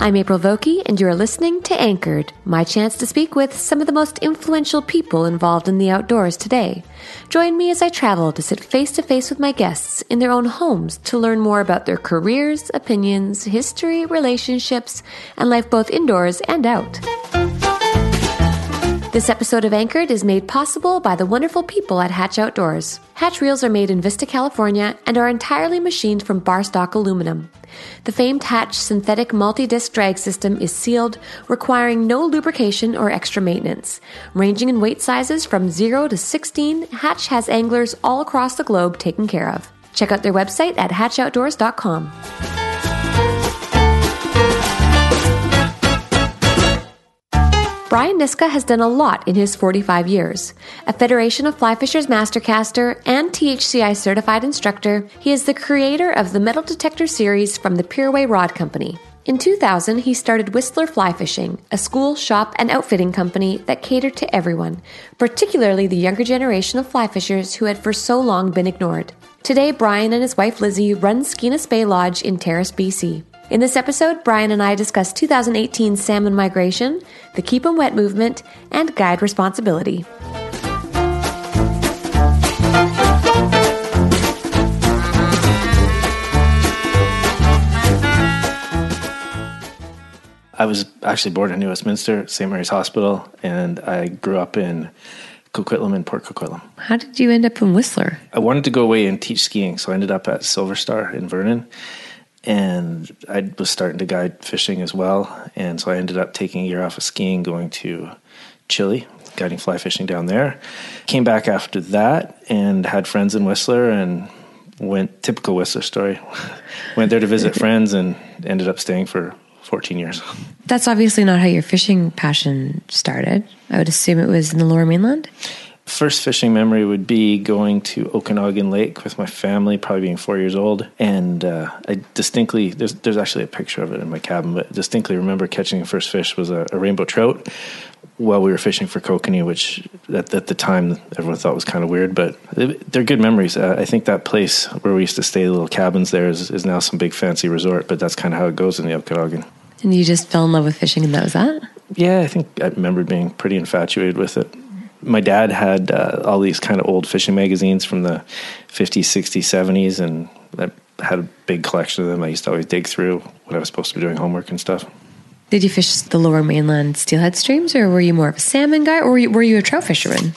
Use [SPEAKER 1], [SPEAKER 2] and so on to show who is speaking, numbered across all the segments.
[SPEAKER 1] I'm April Vokey, and you're listening to Anchored, my chance to speak with some of the most influential people involved in the outdoors today. Join me as I travel to sit face to face with my guests in their own homes to learn more about their careers, opinions, history, relationships, and life both indoors and out. This episode of Anchored is made possible by the wonderful people at Hatch Outdoors. Hatch reels are made in Vista, California, and are entirely machined from bar stock aluminum. The famed Hatch synthetic multi disc drag system is sealed, requiring no lubrication or extra maintenance. Ranging in weight sizes from 0 to 16, Hatch has anglers all across the globe taken care of. Check out their website at hatchoutdoors.com. Brian Niska has done a lot in his 45 years. A Federation of Fly Fishers Mastercaster and THCI certified instructor, he is the creator of the Metal Detector series from the Pureway Rod Company. In 2000, he started Whistler Fly Fishing, a school, shop, and outfitting company that catered to everyone, particularly the younger generation of fly fishers who had for so long been ignored. Today, Brian and his wife Lizzie run Skeena Spey Lodge in Terrace, BC. In this episode, Brian and I discuss 2018 salmon migration, the Keep 'em Wet movement, and guide responsibility.
[SPEAKER 2] I was actually born in New Westminster, St. Mary's Hospital, and I grew up in Coquitlam and Port Coquitlam.
[SPEAKER 1] How did you end up in Whistler?
[SPEAKER 2] I wanted to go away and teach skiing, so I ended up at Silver Star in Vernon. And I was starting to guide fishing as well. And so I ended up taking a year off of skiing, going to Chile, guiding fly fishing down there. Came back after that and had friends in Whistler and went, typical Whistler story, went there to visit friends and ended up staying for 14 years.
[SPEAKER 1] That's obviously not how your fishing passion started. I would assume it was in the lower mainland.
[SPEAKER 2] First fishing memory would be going to Okanagan Lake with my family, probably being four years old. And uh, I distinctly, there's, there's actually a picture of it in my cabin, but distinctly remember catching the first fish was a, a rainbow trout while we were fishing for kokanee, which at, at, the time everyone thought was kind of weird, but they're good memories. Uh, I think that place where we used to stay, the little cabins there, is, is now some big fancy resort, but that's kind of how it goes in the Okanagan.
[SPEAKER 1] And you just fell in love with fishing, and that was that?
[SPEAKER 2] Yeah, I think I remember being pretty infatuated with it. My dad had uh, all these kind of old fishing magazines from the 50s, 60s, 70s, and I had a big collection of them. I used to always dig through when I was supposed to be doing homework and stuff.
[SPEAKER 1] Did you fish the lower mainland steelhead streams, or were you more of a salmon guy, or were you, were you a trout fisherman?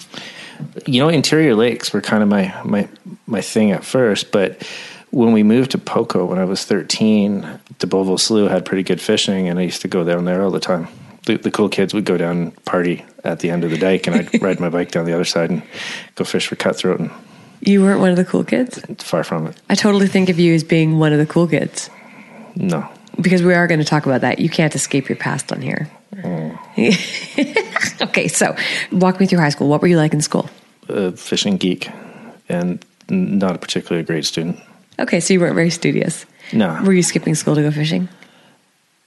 [SPEAKER 2] You know, interior lakes were kind of my my my thing at first, but when we moved to Poco when I was 13, the DeBoville Slough had pretty good fishing, and I used to go down there all the time. The, the cool kids would go down and party at the end of the dike, and I'd ride my bike down the other side and go fish for cutthroat. And
[SPEAKER 1] You weren't one of the cool kids?
[SPEAKER 2] Far from it.
[SPEAKER 1] I totally think of you as being one of the cool kids
[SPEAKER 2] No.
[SPEAKER 1] because we are going to talk about that. You can't escape your past on here. Mm. okay, so walk me through high school. What were you like in school?
[SPEAKER 2] A fishing geek and not a particularly great student.
[SPEAKER 1] Okay, so you weren't very studious.
[SPEAKER 2] No.
[SPEAKER 1] Were you skipping school to go fishing?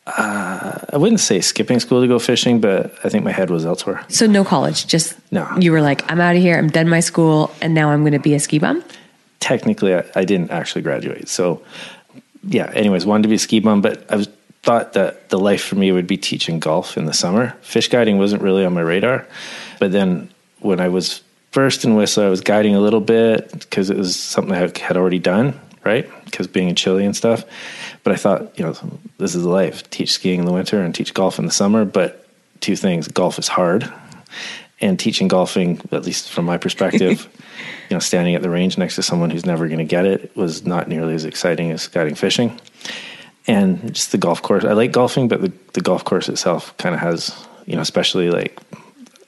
[SPEAKER 2] Uh, I wouldn't say skipping school to go fishing, but I think my head was elsewhere.
[SPEAKER 1] So no college, just
[SPEAKER 2] No.
[SPEAKER 1] You were like, I'm out of here. I'm done my school, and now I'm going to be a ski bum.
[SPEAKER 2] Technically, I, I didn't actually graduate. So, yeah, anyways, wanted to be a ski bum, but I was thought that the life for me would be teaching golf in the summer. Fish guiding wasn't really on my radar. But then when I was first in Whistler, I was guiding a little bit because it was something I had already done, right? Because being in Chile and stuff. But I thought, you know, this is life teach skiing in the winter and teach golf in the summer. But two things golf is hard. And teaching golfing, at least from my perspective, you know, standing at the range next to someone who's never going to get it was not nearly as exciting as guiding fishing and just the golf course. I like golfing, but the, the golf course itself kind of has, you know, especially like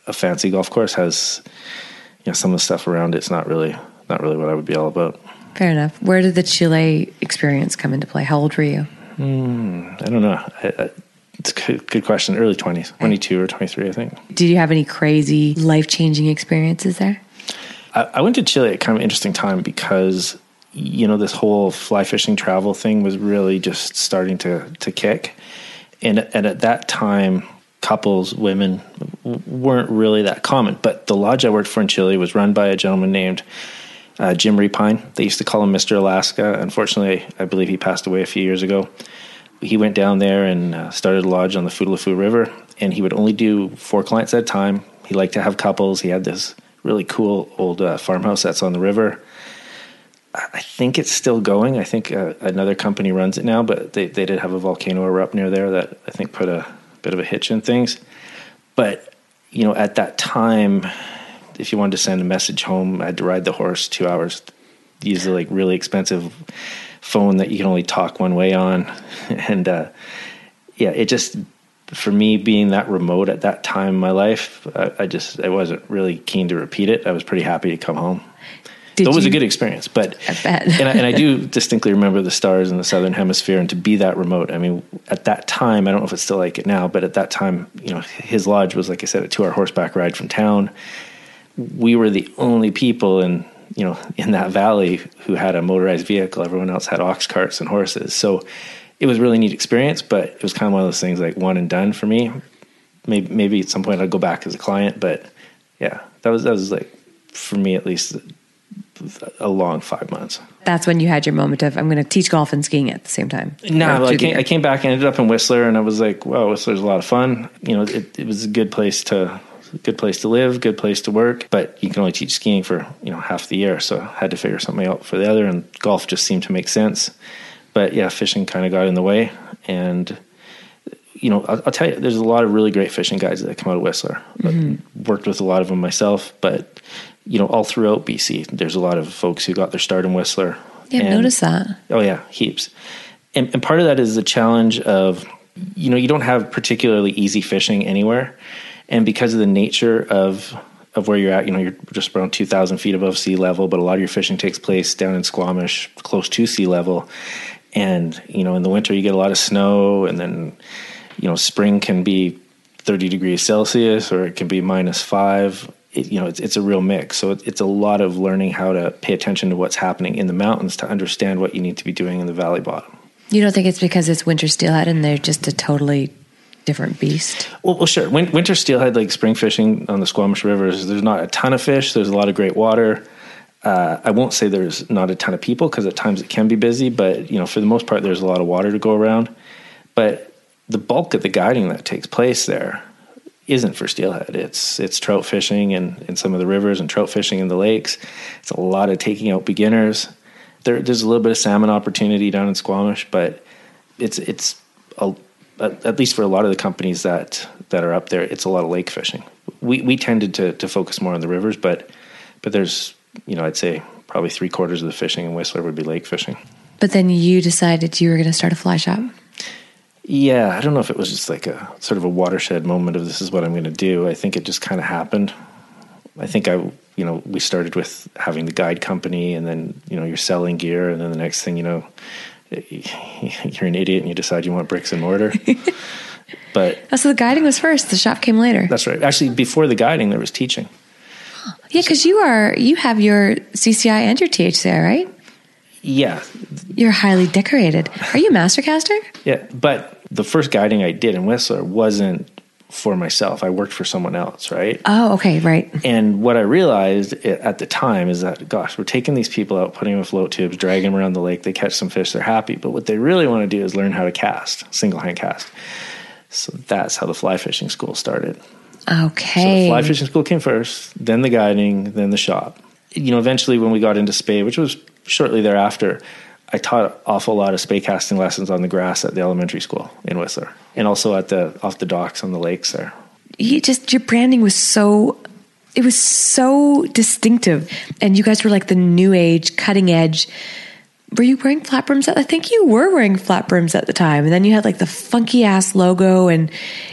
[SPEAKER 2] a fancy golf course has, you know, some of the stuff around it's not really, not really what I would be all about.
[SPEAKER 1] Fair enough. Where did the Chile experience come into play? How old were you?
[SPEAKER 2] Hmm, I don't know. I, I, it's a good, good question. Early 20s, 22 or 23, I think.
[SPEAKER 1] Did you have any crazy life changing experiences there?
[SPEAKER 2] I, I went to Chile at kind of an interesting time because you know this whole fly fishing travel thing was really just starting to to kick, and and at that time, couples, women w- weren't really that common. But the lodge I worked for in Chile was run by a gentleman named uh, Jim Repine. They used to call him Mister Alaska. Unfortunately, I believe he passed away a few years ago. He went down there and uh, started a lodge on the Futaleufú River, and he would only do four clients at a time. He liked to have couples. He had this really cool old uh, farmhouse that's on the river. I think it's still going. I think uh, another company runs it now, but they, they did have a volcano erupt near there that I think put a bit of a hitch in things. But, you know, at that time, if you wanted to send a message home, I had to ride the horse two hours, use the like really expensive phone that you can only talk one way on. And, uh, yeah, it just, for me being that remote at that time in my life, I, I just, I wasn't really keen to repeat it. I was pretty happy to come home.
[SPEAKER 1] Did
[SPEAKER 2] So it was a good experience, but and, I, and I do distinctly remember the stars in the southern hemisphere, and to be that remote. I mean, at that time, I don't know if it's still like it now, but at that time, you know, his lodge was like I said, a two-hour horseback ride from town. We were the only people in you know in that valley who had a motorized vehicle. Everyone else had ox carts and horses, so it was a really neat experience. But it was kind of one of those things like one and done for me. Maybe maybe at some point I'd go back as a client, but yeah, that was that was like for me at least a long five months.
[SPEAKER 1] That's when you had your moment of, I'm going to teach golf and skiing at the same time.
[SPEAKER 2] No, I came. I came back and ended up in Whistler, and I was like, "Wow, Whistler's a lot of fun." You know, it, it was a good place to, good place to live, good place to work. But you can only teach skiing for you know half the year, so I had to figure something out for the other. And golf just seemed to make sense. But yeah, fishing kind of got in the way, and you know, I'll, I'll tell you, there's a lot of really great fishing guides that come out of Whistler. I mm-hmm. worked with a lot of them myself, but you know, all throughout BC, there's a lot of folks who got their start in Whistler.
[SPEAKER 1] Yeah,
[SPEAKER 2] And-
[SPEAKER 1] noticed that.
[SPEAKER 2] Oh yeah, heaps. And, and part of that is the challenge of, you know, you don't have particularly easy fishing anywhere, and because of the nature of of where you're at, you know, you're just around two thousand feet above sea level, but a lot of your fishing takes place down in Squamish, close to sea level, and you know, in the winter you get a lot of snow, and then, you know, spring can be thirty degrees Celsius or it can be minus five. It, you know, it's, it's a real mix. So it, it's a lot of learning how to pay attention to what's happening in the mountains to understand what you need to be doing in the valley bottom.
[SPEAKER 1] You don't think it's because it's winter steelhead and they're just a totally different beast?
[SPEAKER 2] Well, well sure. Win- winter steelhead, like spring fishing on the Squamish Rivers, there's not a ton of fish. There's a lot of great water. Uh, I won't say there's not a ton of people because at times it can be busy, but you know, for the most part, there's a lot of water to go around. But the bulk of the guiding that takes place there isn't for steelhead. It's it's trout fishing and in some of the rivers and trout fishing in the lakes. It's a lot of taking out beginners. There, there's a little bit of salmon opportunity down in Squamish, but it's it's a, at at least for a lot of the companies that that are up there, it's a lot of lake fishing. We we tended to to focus more on the rivers, but but there's you know I'd say probably three quarters of the fishing in Whistler would be lake fishing.
[SPEAKER 1] But then you decided you were going to start a fly shop.
[SPEAKER 2] Yeah, I don't know if it was just like a sort of a watershed moment of this is what I'm going to do. I think it just kind of happened. I think I you know, we started with having the guide company, and then you know you're selling gear, and then the next thing you know, you're an idiot and you decide you want bricks and mortar. but
[SPEAKER 1] oh, so the guiding was first. The shop came later.
[SPEAKER 2] That's right. Actually, before the guiding, there was teaching.
[SPEAKER 1] Yeah, because you are you have your CCI and your THCI, right?
[SPEAKER 2] Yeah.
[SPEAKER 1] You're highly decorated. Are you a mastercaster?
[SPEAKER 2] Yeah, but the first guiding I did in Whistler wasn't for myself. I worked for someone else, right?
[SPEAKER 1] Oh, okay, right.
[SPEAKER 2] And what I realized at the time is that, gosh, we're taking these people out, putting them in float tubes, dragging them around the lake. They catch some fish, they're happy. But what they really want to do is learn how to cast, single hand cast. So that's how the fly fishing school started.
[SPEAKER 1] Okay.
[SPEAKER 2] So the fly fishing school came first, then the guiding, then the shop. You know, eventually when we got into Spey, which was shortly thereafter, I taught an awful lot of Spey casting lessons on the grass at the elementary school in Whistler, and also at the off the docks on the lakes there.
[SPEAKER 1] You just your branding was so it was so distinctive, and you guys were like the new age, cutting edge. Were you wearing flat brims? I think you were wearing flat brims at the time, and then you had like the funky ass logo, and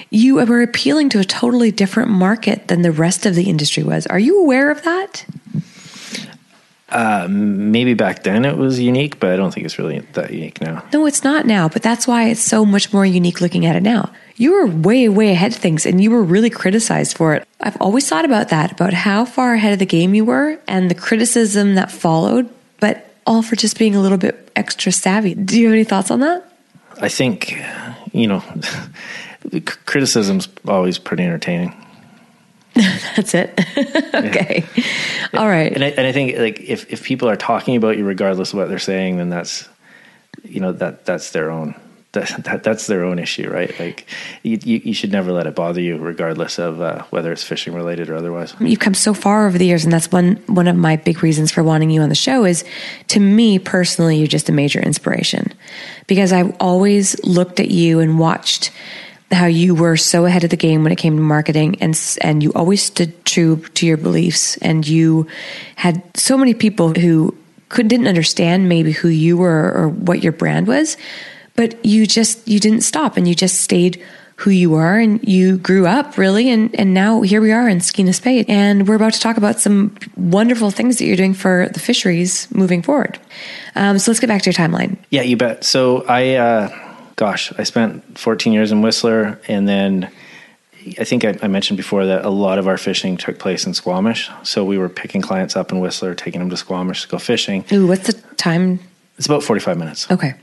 [SPEAKER 1] you were appealing to a totally different market than the rest of the industry was. Are you aware of that?
[SPEAKER 2] Uh, maybe back then it was unique, but I don't think it's really that unique now.
[SPEAKER 1] No, it's not now, but that's why it's so much more unique looking at it now. You were way, way ahead of things and you were really criticized for it. I've always thought about that, about how far ahead of the game you were and the criticism that followed, but all for just being a little bit extra savvy. Do you have any thoughts on that?
[SPEAKER 2] I think, you know, criticism's always pretty entertaining.
[SPEAKER 1] That's it. okay. Yeah. All right.
[SPEAKER 2] And I, and I think like if, if people are talking about you regardless of what they're saying, then that's you know that that's their own that, that that's their own issue, right? Like you, you, you should never let it bother you, regardless of uh, whether it's fishing related or otherwise.
[SPEAKER 1] You've come so far over the years, and that's one one of my big reasons for wanting you on the show. Is to me personally, you're just a major inspiration because I've always looked at you and watched how you were so ahead of the game when it came to marketing and and you always stood true to your beliefs and you had so many people who could didn't understand maybe who you were or what your brand was but you just you didn't stop and you just stayed who you are and you grew up really and and now here we are in Skeena Spey and we're about to talk about some wonderful things that you're doing for the fisheries moving forward. Um, so let's get back to your timeline.
[SPEAKER 2] Yeah you bet. So I uh gosh, I spent 14 years in Whistler, and then I think I, I, mentioned before that a lot of our fishing took place in Squamish. So we were picking clients up in Whistler, taking them to Squamish to go fishing.
[SPEAKER 1] Ooh, what's the time?
[SPEAKER 2] It's about 45 minutes.
[SPEAKER 1] Okay.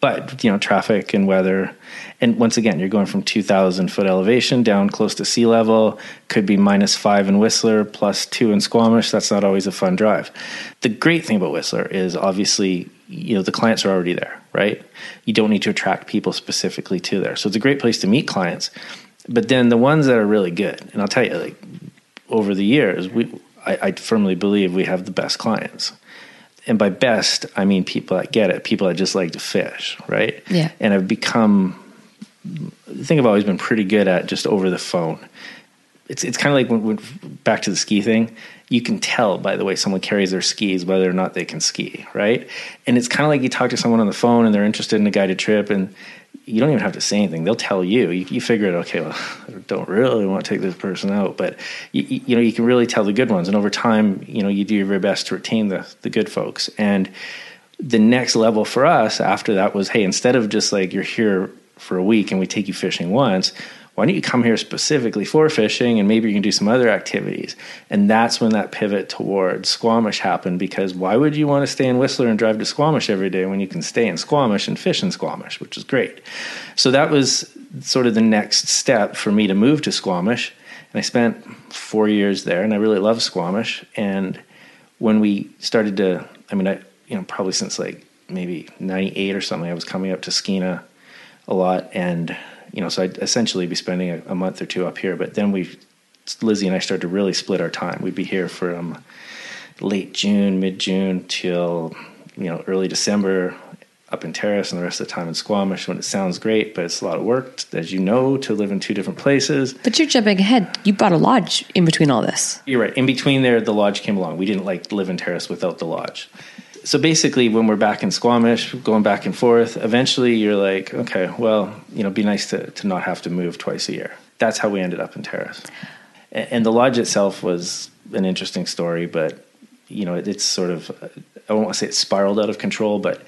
[SPEAKER 2] But, you know, traffic and weather. And once again, you're going from 2,000 foot elevation down close to sea level. Could be minus five in Whistler, plus two in Squamish. That's not always a fun drive. The great thing about Whistler is obviously you know the clients are already there right? You don't need to attract people specifically to there. So it's a great place to meet clients. But then the ones that are really good and i'll tell you like over the years we I, I firmly believe we have the best clients. And by best i mean people that get it people that just like to fish right?
[SPEAKER 1] Yeah.
[SPEAKER 2] And i've become i think i've always been pretty good at just over the phone. It's it's kind of like when, when, back to the ski thing. You can tell by the way someone carries their skis whether or not they can ski, right? And it's kind of like you talk to someone on the phone and they're interested in a guided trip, and you don't even have to say anything. They'll tell you. You, you figure it. Okay, well, I don't really want to take this person out, but you, you know you can really tell the good ones, and over time, you know you do your very best to retain the the good folks. And the next level for us after that was, hey, instead of just like you're here for a week and we take you fishing once why don't you come here specifically for fishing and maybe you can do some other activities? And that's when that pivot towards Squamish happened because why would you want to stay in Whistler and drive to Squamish every day when you can stay in Squamish and fish in Squamish, which is great. So that was sort of the next step for me to move to Squamish. And I spent four years there and I really love Squamish. And when we started to, I mean, I, you know, probably since like maybe 98 or something, I was coming up to Skeena a lot and you know, so I'd essentially be spending a, a, month or two up here. But then we, Lizzie and I started to really split our time. We'd be here from late June, mid June till you know early December up in Terrace, and the rest of the time in Squamish. When it sounds great, but it's a lot of work, as you know, to live in two different places.
[SPEAKER 1] But you're jumping ahead. You bought a lodge in between all this.
[SPEAKER 2] You're right. In between there, the lodge came along. We didn't like live in Terrace without the lodge so basically when we're back in squamish going back and forth eventually you're like okay well you know be nice to, to not have to move twice a year that's how we ended up in terrace and, the lodge itself was an interesting story, but you know, it, it's sort of I won't want to say it spiraled out of control, but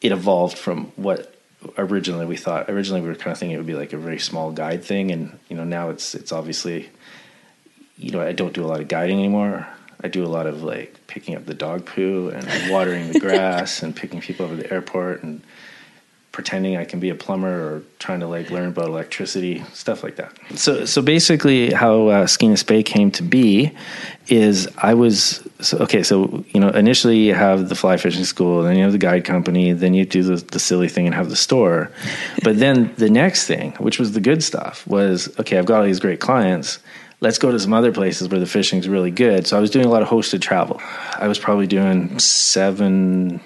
[SPEAKER 2] it evolved from what originally we thought. Originally, we were kind of thinking it would be like a very small guide thing, and you know, now it's it's obviously, you know, I don't do a lot of guiding anymore. I do a lot of like picking up the dog poo and watering the grass and picking people up at the airport and pretending I can be a plumber or trying to like learn about electricity, stuff like that. So, so basically, how uh, Skeena Spey came to be is I was so, okay. So you know, initially you have the fly fishing school, then you have the guide company, then you do the, the silly thing and have the store. But then the next thing, which was the good stuff, was okay. I've got all these great clients let's go to some other places where the fishing's really good. So I was doing a lot of hosted travel. I was probably doing seven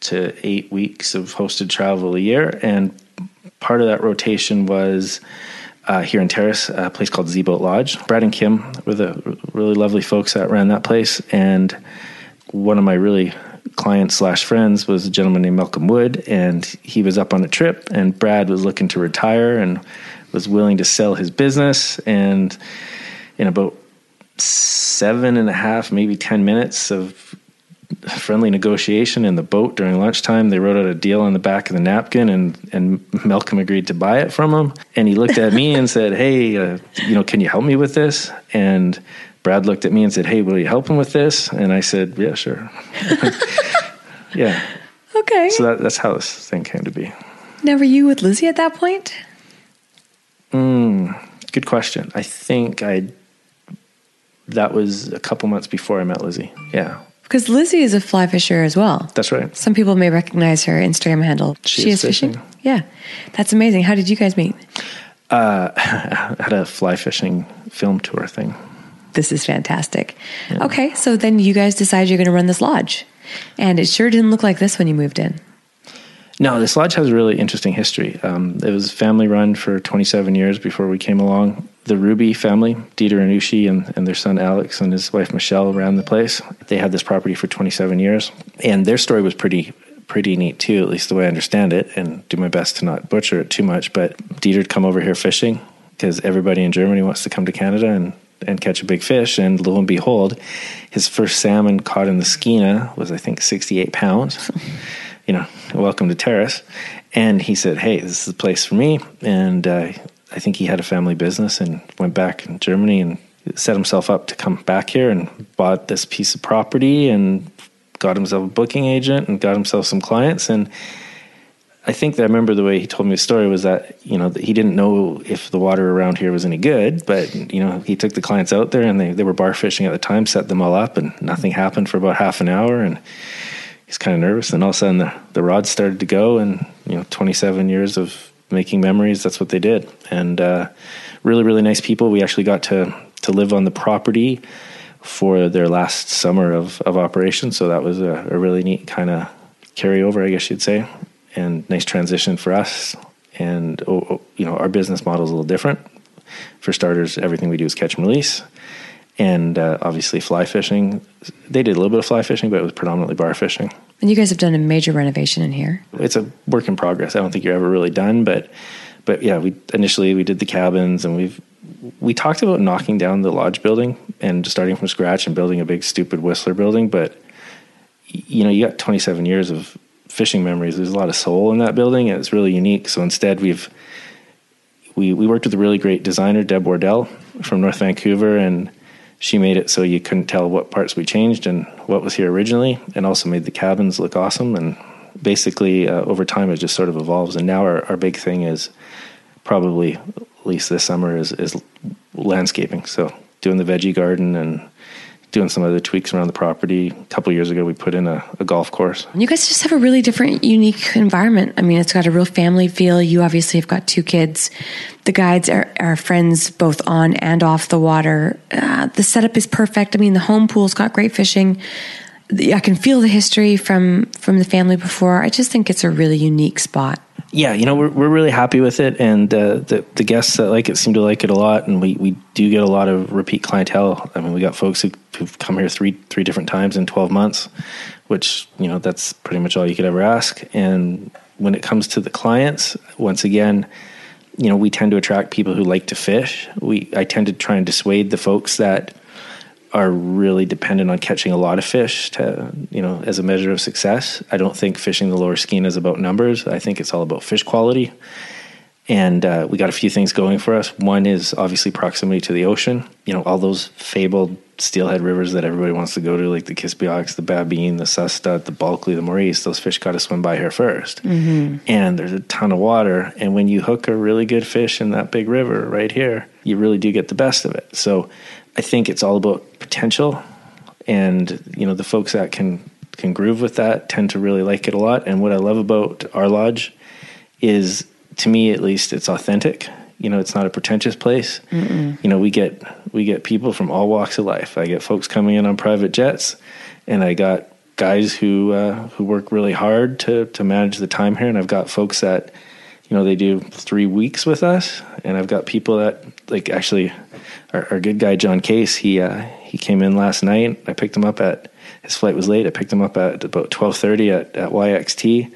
[SPEAKER 2] to eight weeks of hosted travel a year, and part of that rotation was uh, here in Terrace, a place called Z Boat Lodge. Brad and Kim were the really lovely folks that ran that place, and one of my really clients slash friends was a gentleman named Malcolm Wood, and he was up on a trip, and Brad was looking to retire and was willing to sell his business, and in about seven and a half, maybe ten minutes of friendly negotiation in the boat during lunchtime. They wrote out a deal on the back of the napkin, and and Malcolm agreed to buy it from him. And he looked at me and said, "Hey, uh, you know, can you help me with this?" And Brad looked at me and said, "Hey, will you help him with this?" And I said, "Yeah, sure." yeah.
[SPEAKER 3] Okay.
[SPEAKER 2] So that, that's how this thing came to be.
[SPEAKER 3] Now, were you with Lizzie at that point?
[SPEAKER 2] Mm, good question. I think I. That was a couple months before I met Lizzie. Yeah.
[SPEAKER 3] Because Lizzie is a fly fisher as well.
[SPEAKER 2] That's right.
[SPEAKER 3] Some people may recognize her Instagram handle.
[SPEAKER 2] She is fishing.
[SPEAKER 3] Yeah. That's amazing. How did you guys meet?
[SPEAKER 2] Uh, had a fly fishing film tour thing.
[SPEAKER 3] This is fantastic. Okay, so then you guys decide you're going to run this lodge. And it sure didn't look like this when you moved in.
[SPEAKER 2] No, this lodge has a really interesting history. Um, it was family run for 27 years before we came along. The Ruby family, Dieter and Ushi, and, and their son Alex and his wife Michelle ran the place. They had this property for 27 years, and their story was pretty pretty neat too, at least the way I understand it, and do my best to not butcher it too much. But Dieter'd come over here fishing because everybody in Germany wants to come to Canada and and catch a big fish. And lo and behold, his first salmon caught in the Skeena was I think 68 pounds. you know, welcome to Terrace. And he said, "Hey, this is the place for me." And uh, I think he had a family business and went back in Germany and set himself up to come back here and bought this piece of property and got himself a booking agent and got himself some clients. And I think that I remember the way he told me the story was that you know he didn't know if the water around here was any good, but you know he took the clients out there and they, they were bar fishing at the time, set them all up, and nothing happened for about half an hour, and he's kind of nervous, and all of a sudden the the rods started to go, and you know 27 years of making memories, that's what they did, and uh, really really nice people. We actually got to to live on the property for their last summer of of operation, so that was a, a really neat kind of carryover, I guess you'd say and nice transition for us. And oh, oh, you know, our business model is a little different. For starters, everything we do is catch and release, and uh, obviously fly fishing. They did a little bit of fly fishing, but it was predominantly bar fishing.
[SPEAKER 3] And you guys have done a major renovation in here.
[SPEAKER 2] It's a work in progress. I don't think you're ever really done, but but yeah, we initially we did the cabins, and we've we talked about knocking down the lodge building and starting from scratch and building a big stupid Whistler building, but you know, you got 27 years of fishing memories. There's a lot of soul in that building, and it's really unique. So instead, we've we we worked with a really great designer, Deb Wardell from North Vancouver, and she made it so you couldn't tell what parts we changed and what was here originally, and also made the cabins look awesome. And basically, uh, over time, it just sort of evolves. And now our, our big thing is probably at least this summer is is landscaping. So doing the veggie garden and doing some other tweaks around the property. A couple years ago, we put in a, a, golf course.
[SPEAKER 3] You guys just have a really different, unique environment. I mean, it's got a real family feel. You obviously have got two kids. The guides are, are friends both on and off the water. Uh, the setup is perfect. I mean, the home pool's got great fishing. I can feel the history from from the family before. I just think it's a really unique spot
[SPEAKER 2] yeah, you know, we're we're really happy with it, and uh, the the guests that like it seem to like it a lot, and we, we do get a lot of repeat clientele. I mean, we got folks who, who've come here three three different times in twelve months, which you know that's pretty much all you could ever ask. And when it comes to the clients, once again, you know, we tend to attract people who like to fish. We I tend to try and dissuade the folks that are really dependent on catching a lot of fish to, you know, as a measure of success. I don't think fishing the lower Skeena is about numbers. I think it's all about fish quality. And uh, we got a few things going for us. One is obviously proximity to the ocean. You know, all those fabled steelhead rivers that everybody wants to go to, like the Kispiox, the Babine, the Sustut, the Bulkley, the Morice, those fish got to swim by here 1st mm-hmm. And there's a ton of water. And when you hook a really good fish in that big river right here, you really do get the best of it. So I think it's all about potential. And, you know, the folks that can can groove with that tend to really like it a lot. And what I love about our lodge is to me at least it's authentic you know it's not a pretentious place Mm-mm. you know we get we get people from all walks of life i get folks coming in on private jets and i got guys who uh, who work really hard to to manage the time here and i've got folks that you know they do three weeks with us and i've got people that like actually our, our good guy john case he uh, he came in last night i picked him up at his flight was late i picked him up at about 12.30 at, at yxt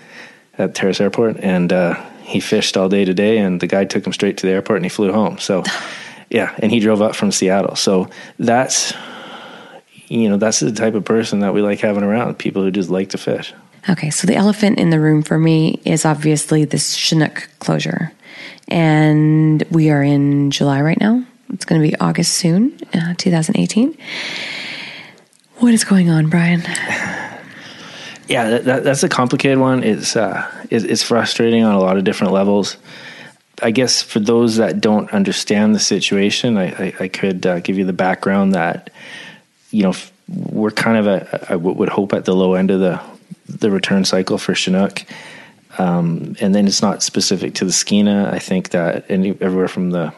[SPEAKER 2] at terrace airport and uh, he fished all day today, and the guy took him straight to the airport, and he flew home. So, yeah, and he drove up from Seattle. So that's you know that's the type of person that we like having around people who just like to fish.
[SPEAKER 3] Okay, so the elephant in the room for me is obviously this Chinook closure, and we are in July right now. It's going to be August soon, uh, 2018. What is going on, Brian?
[SPEAKER 2] yeah, that, that, that's a complicated one. It's uh, it, it's frustrating on a lot of different levels. I guess for those that don't understand the situation, I, I, I could uh, give you the background that you know we're kind of a, I would hope at the low end of the the return cycle for Chinook. Um, and then it's not specific to the Skeena. I think that any, everywhere from the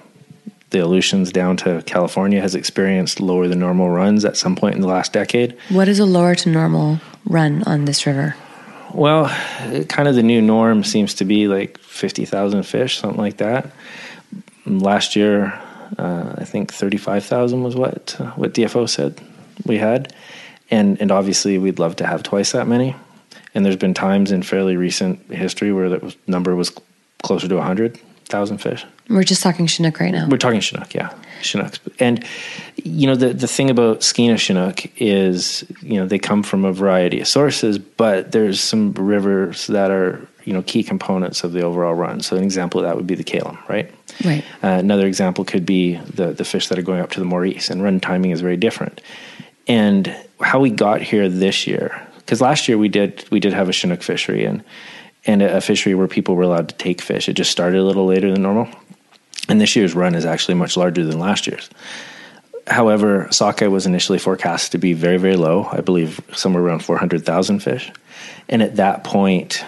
[SPEAKER 2] the Aleutians down to California has experienced lower than normal runs at some point in the last decade.
[SPEAKER 3] What is a lower to normal run on this river?
[SPEAKER 2] Well, kind of the new norm seems to be like 50,000 fish, something like that. Last year, uh, I think 35,000 was what uh, what DFO said we had. And and obviously we'd love to have twice that many. And there's been times in fairly recent history where that number was closer to 100,000 fish.
[SPEAKER 3] We're just talking Chinook right now.
[SPEAKER 2] We're talking Chinook, yeah, Chinooks. And you know the the thing about Skeena Chinook is you know they come from a variety of sources, but there's some rivers that are you know key components of the overall run. So an example of that would be the Kalum, right?
[SPEAKER 3] Right.
[SPEAKER 2] Uh, another example could be the the fish that are going up to the Morice, and run timing is very different. And how we got here this year, because last year we did we did have a Chinook fishery and and a fishery where people were allowed to take fish. It just started a little later than normal. And this year's run is actually much larger than last year's. However, sockeye was initially forecast to be very, very low, I believe somewhere around 400,000 fish. And at that point,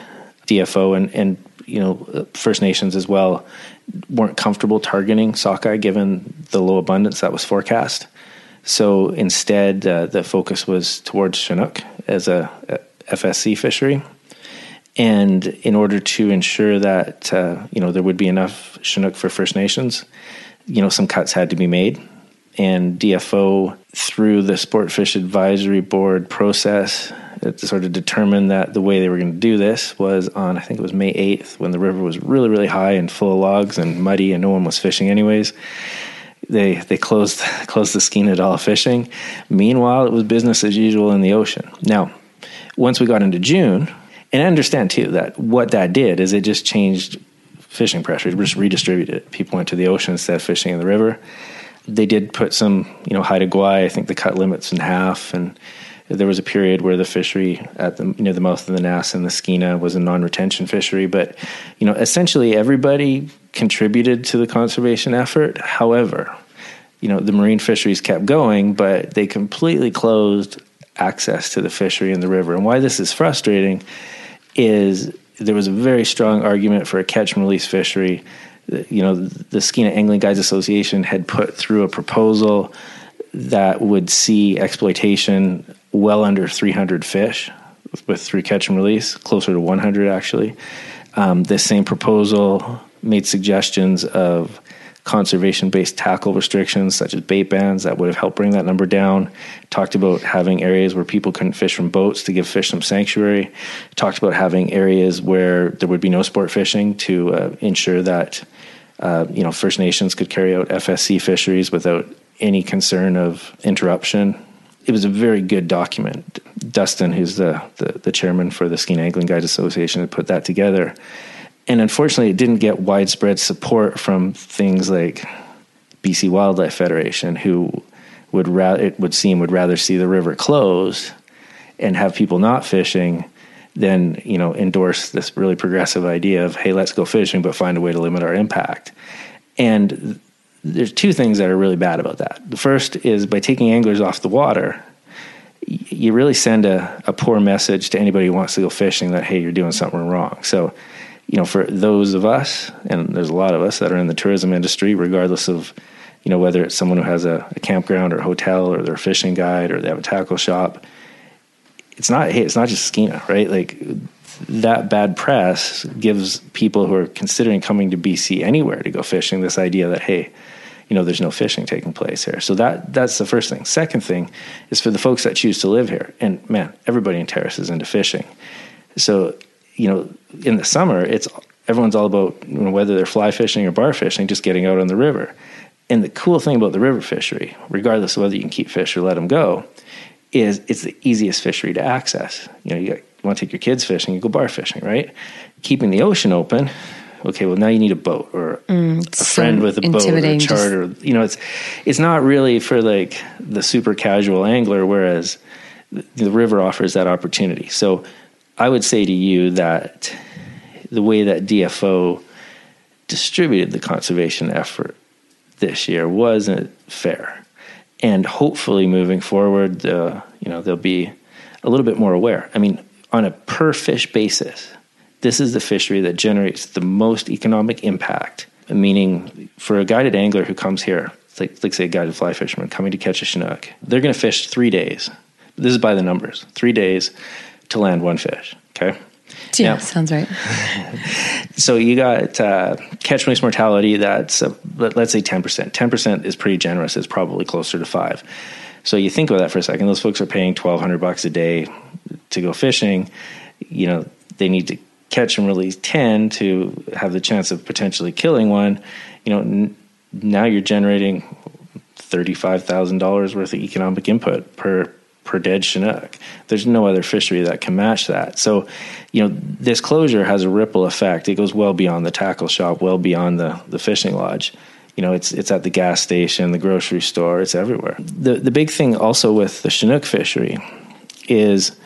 [SPEAKER 2] DFO and, and you know First Nations as well weren't comfortable targeting sockeye given the low abundance that was forecast. So instead, uh, the focus was towards Chinook as a, a FSC fishery. And in order to ensure that uh, you know there would be enough Chinook for First Nations, you know some cuts had to be made, and DFO through the Sport Fish Advisory Board process it sort of determined that the way they were going to do this was on I think it was May eighth when the river was really really high and full of logs and muddy and no one was fishing anyways. They they closed closed the Skeena at all fishing. Meanwhile, it was business as usual in the ocean. Now, once we got into June, and I understand too that what that did is it just changed fishing pressure. It just redistributed it. People went to the ocean instead of fishing in the river. They did put some, you know, Haida Gwaii, I think the cut limits in half. And there was a period where the fishery at the near the mouth of the Nass and the Skeena was a non-retention fishery. But, you know, essentially everybody contributed to the conservation effort. However, you know, the marine fisheries kept going, but they completely closed access to the fishery in the river. And why this is frustrating is there was a very strong argument for a catch and release fishery. You know, the Skeena Angling Guides Association had put through a proposal that would see exploitation well under 300 fish with through catch and release, closer to 100 actually. Um, this same proposal made suggestions of conservation based tackle restrictions such as bait bans that would have helped bring that number down. Talked about having areas where people couldn't fish from boats to give fish some sanctuary. Talked about having areas where there would be no sport fishing to uh, ensure that uh, you know First Nations could carry out FSC fisheries without any concern of interruption. It was a very good document. Dustin, who's the, the, the chairman for the Skeena Angling Guides Association, had put that together. And unfortunately, it didn't get widespread support from things like BC Wildlife Federation, who would ra- it would seem would rather see the river closed and have people not fishing than you know endorse this really progressive idea of hey let's go fishing but find a way to limit our impact and there's two things that are really bad about that the first is by taking anglers off the water you really send a, a poor message to anybody who wants to go fishing that hey you're doing something wrong so you know for those of us and there's a lot of us that are in the tourism industry regardless of you know whether it's someone who has a, a campground or a hotel or they're a fishing guide or they have a tackle shop it's not hey, it's not just Skeena, right? Like that bad press gives people who are considering coming to BC anywhere to go fishing this idea that hey, you know, there's no fishing taking place here. So that that's the first thing. Second thing is for the folks that choose to live here. And man, everybody in Terrace is into fishing. So, you know, in the summer, it's everyone's all about you know, whether they're fly fishing or bar fishing, just getting out on the river. And the cool thing about the river fishery, regardless of whether you can keep fish or let them go, is it's the easiest fishery to access. You know, you, got, you want to take your kids fishing, you go bar fishing, right? Keeping the ocean open. Okay, well now you need a boat or mm, a friend so with a boat or a charter. Just... You know, it's it's not really for like the super casual angler. Whereas the, the river offers that opportunity. So I would say to you that the way that DFO distributed the conservation effort this year wasn't fair and hopefully moving forward, uh, you know, they'll be a little bit more aware. I mean, on a per fish basis, this is the fishery that generates the most economic impact. Meaning, for a guided angler who comes here, like, like say a guided fly fisherman coming to catch a chinook, they're going to fish three days. This is by the numbers: three days to land one fish. Okay,
[SPEAKER 3] yeah, now, sounds right.
[SPEAKER 2] so you got uh, catch release mortality that's uh, let's say 10%. 10% is pretty generous. It's probably closer to 5. So you think about that for a second. Those folks are paying 1200 bucks a day to go fishing. You know, they need to catch and release 10 to have the chance of potentially killing one. You know, n- now you're generating $35,000 worth of economic input per per dead Chinook. There's no other fishery that can match that. So, you know, this closure has a ripple effect. It goes well beyond the tackle shop, well beyond the, the fishing lodge. You know, it's it's at the gas station, the grocery store, it's everywhere. The the big thing also with the Chinook fishery is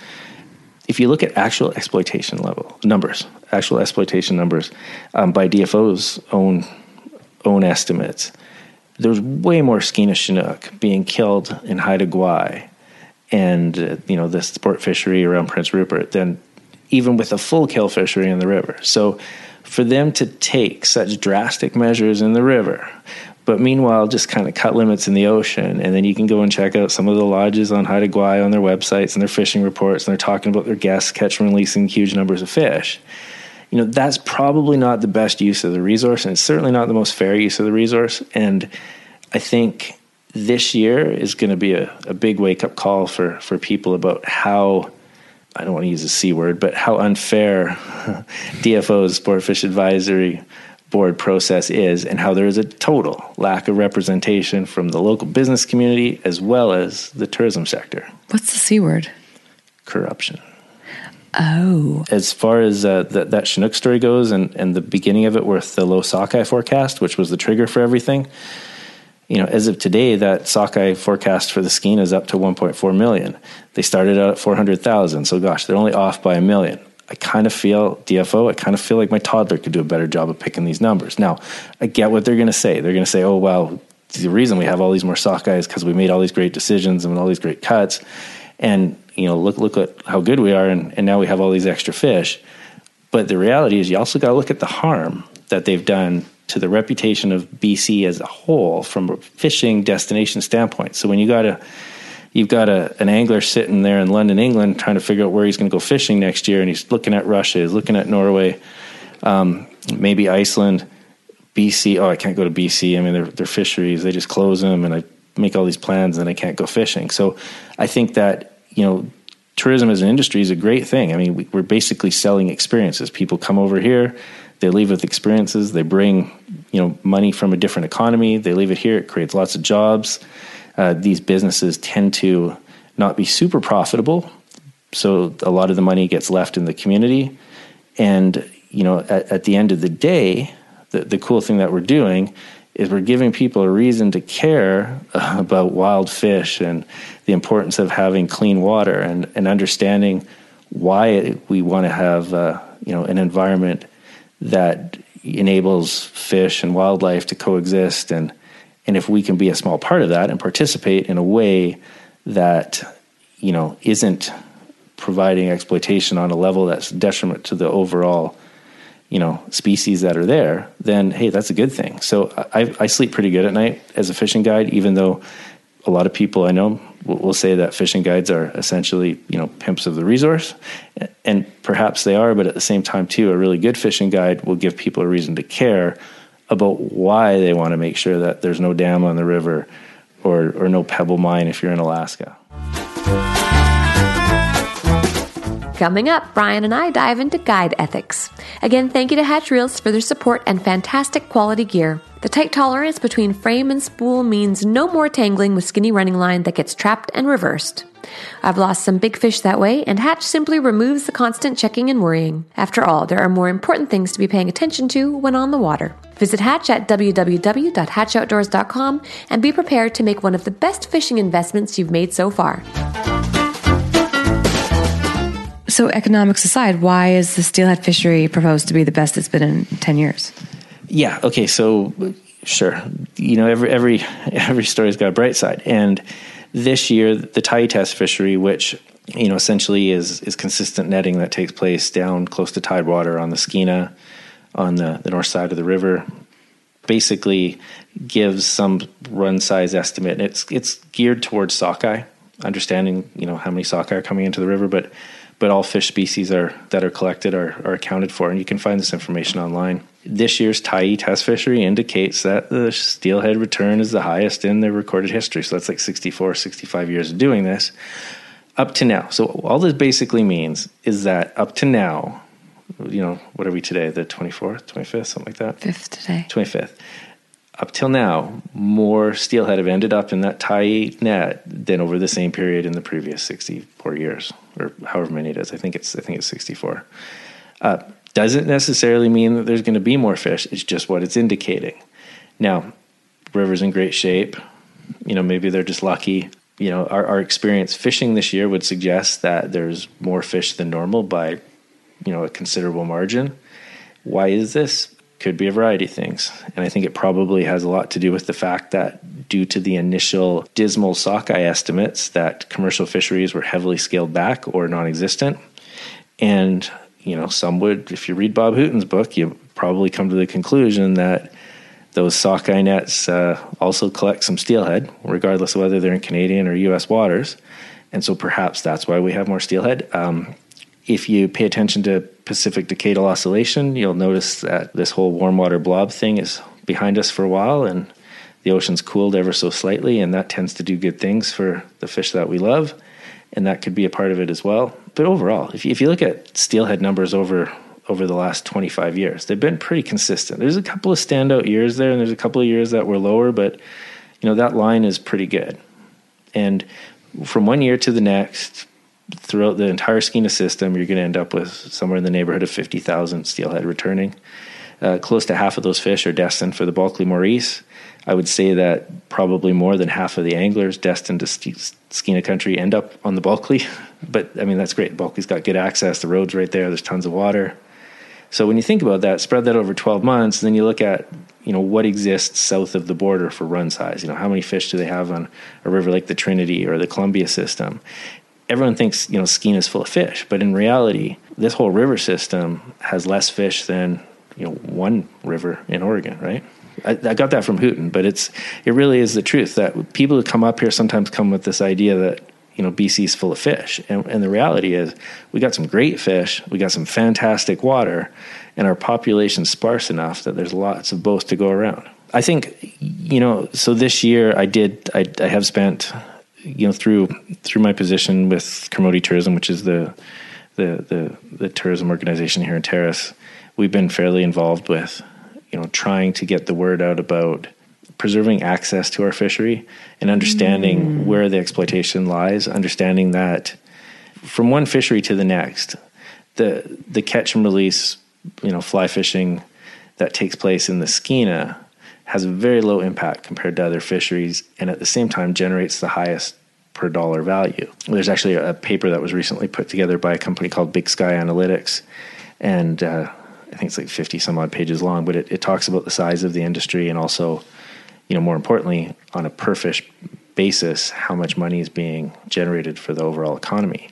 [SPEAKER 2] if you look at actual exploitation level numbers, actual exploitation numbers um, by DFO's own own estimates, there's way more Skeena Chinook being killed in Haida Gwaii and uh, you know the sport fishery around Prince Rupert than even with a full kill fishery in the river. So for them to take such drastic measures in the river, but meanwhile just kind of cut limits in the ocean, and then you can go and check out some of the lodges on Haida Gwaii on their websites and their fishing reports, and they're talking about their guests catching and releasing huge numbers of fish. You know that's probably not the best use of the resource, and it's certainly not the most fair use of the resource. And I think this year is going to be a, a big wake up call for, for people about how I don't want to use a C word, but how unfair DFO's Sport Fish Advisory Board process is, and how there is a total lack of representation from the local business community as well as the tourism sector.
[SPEAKER 3] What's the C word?
[SPEAKER 2] Corruption.
[SPEAKER 3] Oh.
[SPEAKER 2] As far as uh, that, that Chinook story goes, and, and the beginning of it with the low sockeye forecast, which was the trigger for everything, you know, as of today, that sockeye forecast for the Skeena is up to 1.4 million. They started out at 400,000. So, gosh, they're only off by a million. I kind of feel, DFO, I kind of feel like my toddler could do a better job of picking these numbers. Now, I get what they're going to say. They're going to say, oh, well, the reason we have all these more sockeye is because we made all these great decisions and all these great cuts. And, you know, look, look at how good we are. And, and now we have all these extra fish. But the reality is, you also got to look at the harm that they've done to the reputation of BC as a whole from a fishing destination standpoint. So when you got a you've got a, an angler sitting there in London, England, trying to figure out where he's going to go fishing next year, and he's looking at Russia, he's looking at Norway, um, maybe Iceland, BC. Oh, I can't go to BC. I mean, they're, they're fisheries; they just close them, and I make all these plans, and I can't go fishing. So I think that you know. Tourism as an industry is a great thing. I mean, we, we're basically selling experiences. People come over here, they leave with experiences. They bring you know money from a different economy. They leave it here. It creates lots of jobs. Uh, these businesses tend to not be super profitable, so a lot of the money gets left in the community. And you know, at, at the end of the day, the, the cool thing that we're doing is we're giving people a reason to care about wild fish and the importance of having clean water and, and understanding why we want to have uh, you know an environment that enables fish and wildlife to coexist and and if we can be a small part of that and participate in a way that you know isn't providing exploitation on a level that's detriment to the overall you know species that are there then hey that's a good thing so I, I sleep pretty good at night as a fishing guide even though a lot of people I know will, will, say that fishing guides are essentially, you know, pimps of the resource, and perhaps they are. But at the same time, too, a really good fishing guide will give people a reason to care about why they want to make sure that there's no dam on the river, or or no pebble mine if you're in Alaska.
[SPEAKER 1] Coming up, Brian and I dive into guide ethics. Again, thank you to Hatch Reels for their support and fantastic quality gear. The tight tolerance between frame and spool means no more tangling with skinny running line that gets trapped and reversed. I've lost some big fish that way, and Hatch simply removes the constant checking and worrying. After all, there are more important things to be paying attention to when on the water. Visit Hatch at www.hatchoutdoors.com and be prepared to make one of the best fishing investments you've made so far.
[SPEAKER 3] So, economics aside, why is the steelhead fishery proposed to be the best it's been in 10 years?
[SPEAKER 2] Yeah. Okay. So, sure. You know, every every every story's got a bright side, and this year the Tyee test fishery, which you know essentially is is consistent netting that takes place down close to tidewater on the Skeena, on the the north side of the river, basically gives some run size estimate. It's it's geared towards sockeye, understanding you know how many sockeye are coming into the river, but but all fish species are that are collected are, are accounted for, and you can find this information online. This year's Tyee test fishery indicates that the steelhead return is the highest in their recorded history. So that's like 64, 65 years of doing this up to now. So all this basically means is that up to now, you know, what are we today? The 24th, 25th, something like that?
[SPEAKER 3] 5th today.
[SPEAKER 2] 25th up till now, more steelhead have ended up in that Tyee net than over the same period in the previous 64 years, or however many it is. I think it's I think it's 64. Uh, doesn't necessarily mean that there's going to be more fish. It's just what it's indicating. Now, river's in great shape. You know, maybe they're just lucky. You know, our, our experience fishing this year would suggest that there's more fish than normal by, you know, a considerable margin. Why is this? Could be a variety of things. And I think it probably has a lot to do with the fact that due to the initial dismal sockeye estimates that commercial fisheries were heavily scaled back or non-existent. And, you know, some would, if you read Bob Hooton's book, you probably come to the conclusion that those sockeye nets uh, also collect some steelhead, regardless of whether they're in Canadian or U.S. waters. And so perhaps that's why we have more steelhead. Um, if you pay attention to Pacific Decadal Oscillation, you'll notice that this whole warm water blob thing is behind us for a while and the ocean's cooled ever so slightly, and that tends to do good things for the fish that we love, and that could be a part of it as well. But overall, if you, if you look at steelhead numbers over over the last 25 years, they've been pretty consistent. There's a couple of standout years there, and there's a couple of years that were lower, but you know that line is pretty good. And from one year to the next, throughout the entire Skeena system, you're going to end up with somewhere in the neighborhood of 50,000 steelhead returning. Uh, close to half of those fish are destined for the Bulkley Morice. I would say that probably more than half of the anglers destined to Skeena country end up on the Bulkley. But I mean, that's great. Bulkley's got good access. The road's right there. There's tons of water. So when you think about that, spread that over 12 months, then you look at you know what exists south of the border for run size. You know how many fish do they have on a river like the Trinity or the Columbia system, everyone thinks you know Skeena is full of fish, but in reality, this whole river system has less fish than you know one river in Oregon, right? I, I, got that from Hooton, but it's it really is the truth that people who come up here sometimes come with this idea that you know BC is full of fish, and, and the reality is we got some great fish, we got some fantastic water, and our population's sparse enough that there's lots of both to go around. I think you know. So this year, I did. I, I have spent you know through through my position with Kermode Tourism, which is the, the the the tourism organization here in Terrace, we've been fairly involved with you know, trying to get the word out about preserving access to our fishery and understanding mm. where the exploitation lies, understanding that from one fishery to the next, the the catch and release, you know, fly fishing that takes place in the Skeena has a very low impact compared to other fisheries and at the same time generates the highest per dollar value. There's actually a paper that was recently put together by a company called Big Sky Analytics and uh, I think it's like 50 some odd pages long, but it, it talks about the size of the industry and also, you know, more importantly, on a per fish basis, how much money is being generated for the overall economy.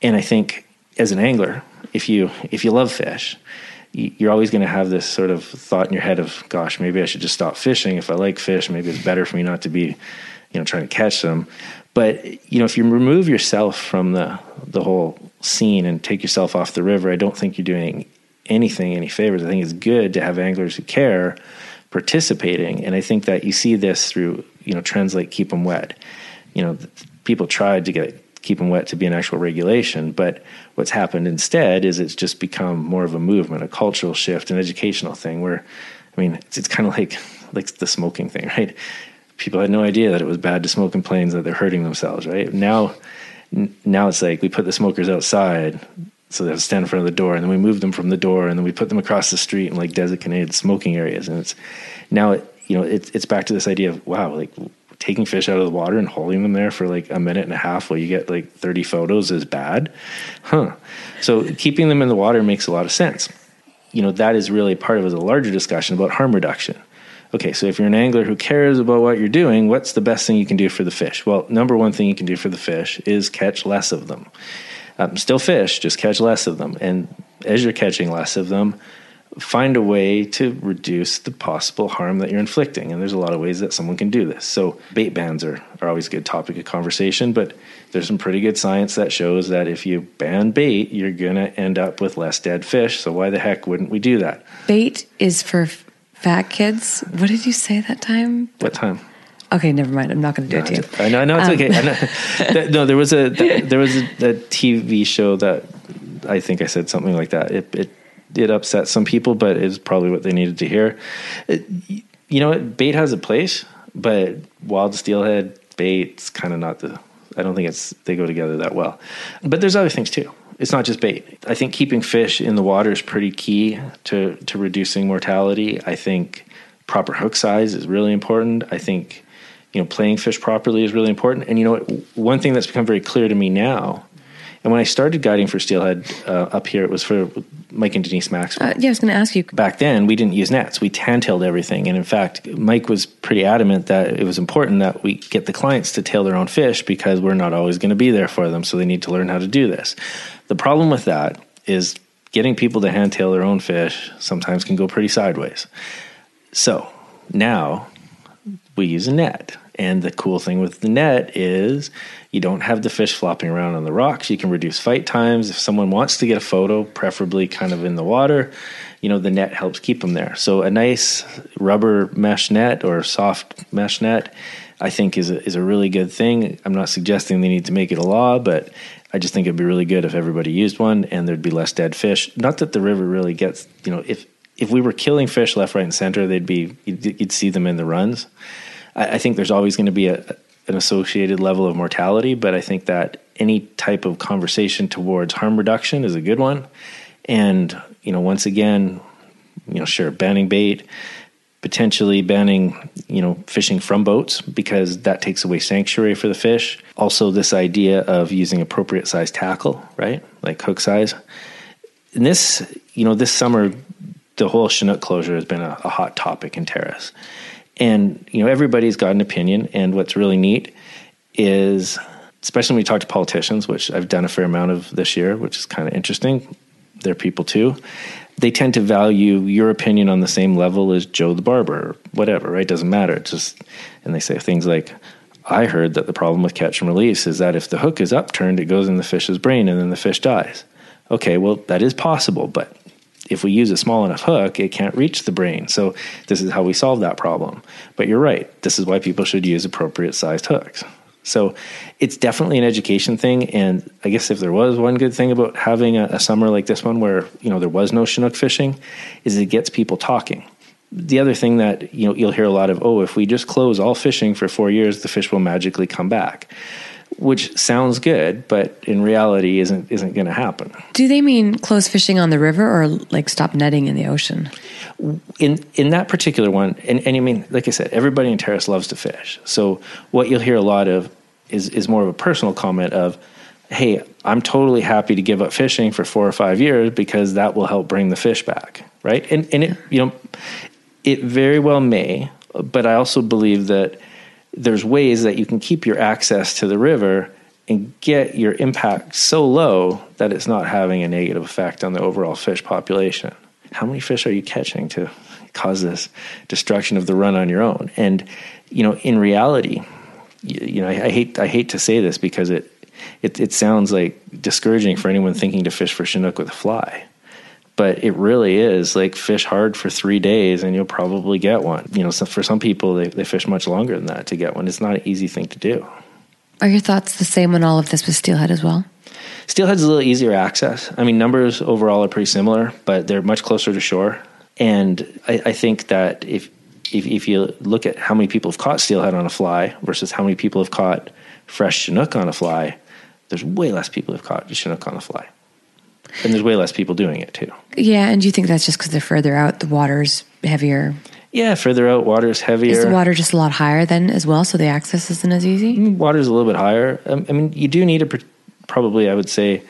[SPEAKER 2] And I think as an angler, if you if you love fish, you're always going to have this sort of thought in your head of, gosh, maybe I should just stop fishing. If I like fish, maybe it's better for me not to be, you know, trying to catch them. But you know, if you remove yourself from the the whole scene and take yourself off the river, I don't think you're doing anything any favors. I think it's good to have anglers who care participating, and I think that you see this through you know trends like keep them wet. You know, people tried to get keep them wet to be an actual regulation, but what's happened instead is it's just become more of a movement, a cultural shift, an educational thing. Where, I mean, it's, it's kind of like like the smoking thing, right? People had no idea that it was bad to smoke in planes that they're hurting themselves, right? Now, now it's like we put the smokers outside so they have to stand in front of the door and then we move them from the door and then we put them across the street in like designated smoking areas and it's now it you know it's it's back to this idea of wow like taking fish out of the water and holding them there for like a minute and a half while you get like 30 photos is bad? Huh. So keeping them in the water makes a lot of sense. You know that is really part of a larger discussion about harm reduction. Okay so if you're an angler who cares about what you're doing what's the best thing you can do for the fish? Well number one thing you can do for the fish is catch less of them. Um, still fish, just catch less of them. And as you're catching less of them, find a way to reduce the possible harm that you're inflicting. And there's a lot of ways that someone can do this. So, bait bans are, are always a good topic of conversation, but there's some pretty good science that shows that if you ban bait, you're going to end up with less dead fish. So, why the heck wouldn't we do that?
[SPEAKER 3] Bait is for fat kids. What did you say that time?
[SPEAKER 2] What time?
[SPEAKER 3] Okay, never mind. I'm not going to do no, it to
[SPEAKER 2] you. I know, I know it's um, okay. Know, no, there was a there was a, a, TV show that I think I said something like that. It it it upset some people, but it's probably what they needed to hear. It, you know, bait has a place, but wild steelhead bait's kind of not the. I don't think it's they go together that well. But there's other things too. It's not just bait. I think keeping fish in the water is pretty key to to reducing mortality. I think proper hook size is really important. I think you know, playing fish properly is really important. And you know, one thing that's become very clear to me now, and when I started guiding for steelhead uh, up here, it was for Mike and Denise Maxwell.
[SPEAKER 3] Uh, yeah, I was going to ask you.
[SPEAKER 2] Back then, we didn't use nets; we handtailed everything. And in fact, Mike was pretty adamant that it was important that we get the clients to tail their own fish because we're not always going to be there for them, so they need to learn how to do this. The problem with that is getting people to hand tail their own fish sometimes can go pretty sideways. So now we use a net. And the cool thing with the net is you don't have the fish flopping around on the rocks. You can reduce fight times. If someone wants to get a photo, preferably kind of in the water, you know, the net helps keep them there. So a nice rubber mesh net or soft mesh net, I think is a, is a really good thing. I'm not suggesting they need to make it a law, but I just think it'd be really good if everybody used one and there'd be less dead fish. Not that the river really gets, you know, if if we were killing fish left, right, and center, they'd be you'd, you'd see them in the runs. I, I think there's always going to be a, an associated level of mortality, but I think that any type of conversation towards harm reduction is a good one. And you know, once again, you know, sure, banning bait, potentially banning, you know, fishing from boats because that takes away sanctuary for the fish. Also, this idea of using appropriate size tackle, right, like hook size. And this, you know, this summer, the whole Chinook closure has been a, a hot topic in Terrace. And you know, everybody's got an opinion. And what's really neat is, especially when we talk to politicians, which I've done a fair amount of this year, which is kind of interesting. They're people too. They tend to value your opinion on the same level as Joe the barber, or whatever. Right? Doesn't matter. It's just, and they say things like, "I heard that the problem with catch and release is that if the hook is upturned, it goes in the fish's brain, and then the fish dies." Okay, well that is possible, but if we use a small enough hook, it can't reach the brain. So this is how we solve that problem. But you're right. This is why people should use appropriate sized hooks. So it's definitely an education thing. And I guess if there was one good thing about having a, a summer like this one where, you know, there was no Chinook fishing, is it gets people talking. the other thing that you know you'll hear a lot of, oh, if we just close all fishing for four years, the fish will magically come back, which sounds good, but in reality isn't isn't going to happen.
[SPEAKER 3] Do they mean close fishing on the river or like stop netting in the ocean?
[SPEAKER 2] In in that particular one, and, and I mean, like I said, everybody in Terrace loves to fish. So what you'll hear a lot of is is more of a personal comment of, hey, I'm totally happy to give up fishing for four or five years because that will help bring the fish back, right? And and it you know it very well may, but I also believe that there's ways that you can keep your access to the river and get your impact so low that it's not having a negative effect on the overall fish population. How many fish are you catching to cause this destruction of the run on your own? And you know, in reality, you, you know, I, I hate I hate to say this because it, it it sounds like discouraging for anyone thinking to fish for Chinook with a fly but it really is like fish hard for three days and you'll probably get one. You know, so for some people, they, they fish much longer than that to get one. It's not an easy thing to do.
[SPEAKER 3] Are your thoughts the same when all of this was steelhead as well?
[SPEAKER 2] Steelhead's a little easier access. I mean, numbers overall are pretty similar, but they're much closer to shore. And I, I think that if, if, if you look at how many people have caught steelhead on a fly versus how many people have caught fresh Chinook on a fly, there's way less people have caught Chinook on a fly. And there's way less people doing it too.
[SPEAKER 3] Yeah, and do you think that's just because they're further out, the water's heavier?
[SPEAKER 2] Yeah, further out, water's heavier.
[SPEAKER 3] Is the water just a lot higher then as well, so the access isn't as easy?
[SPEAKER 2] Mm, water's a little bit higher. Um, I mean, you do need a probably, I would say,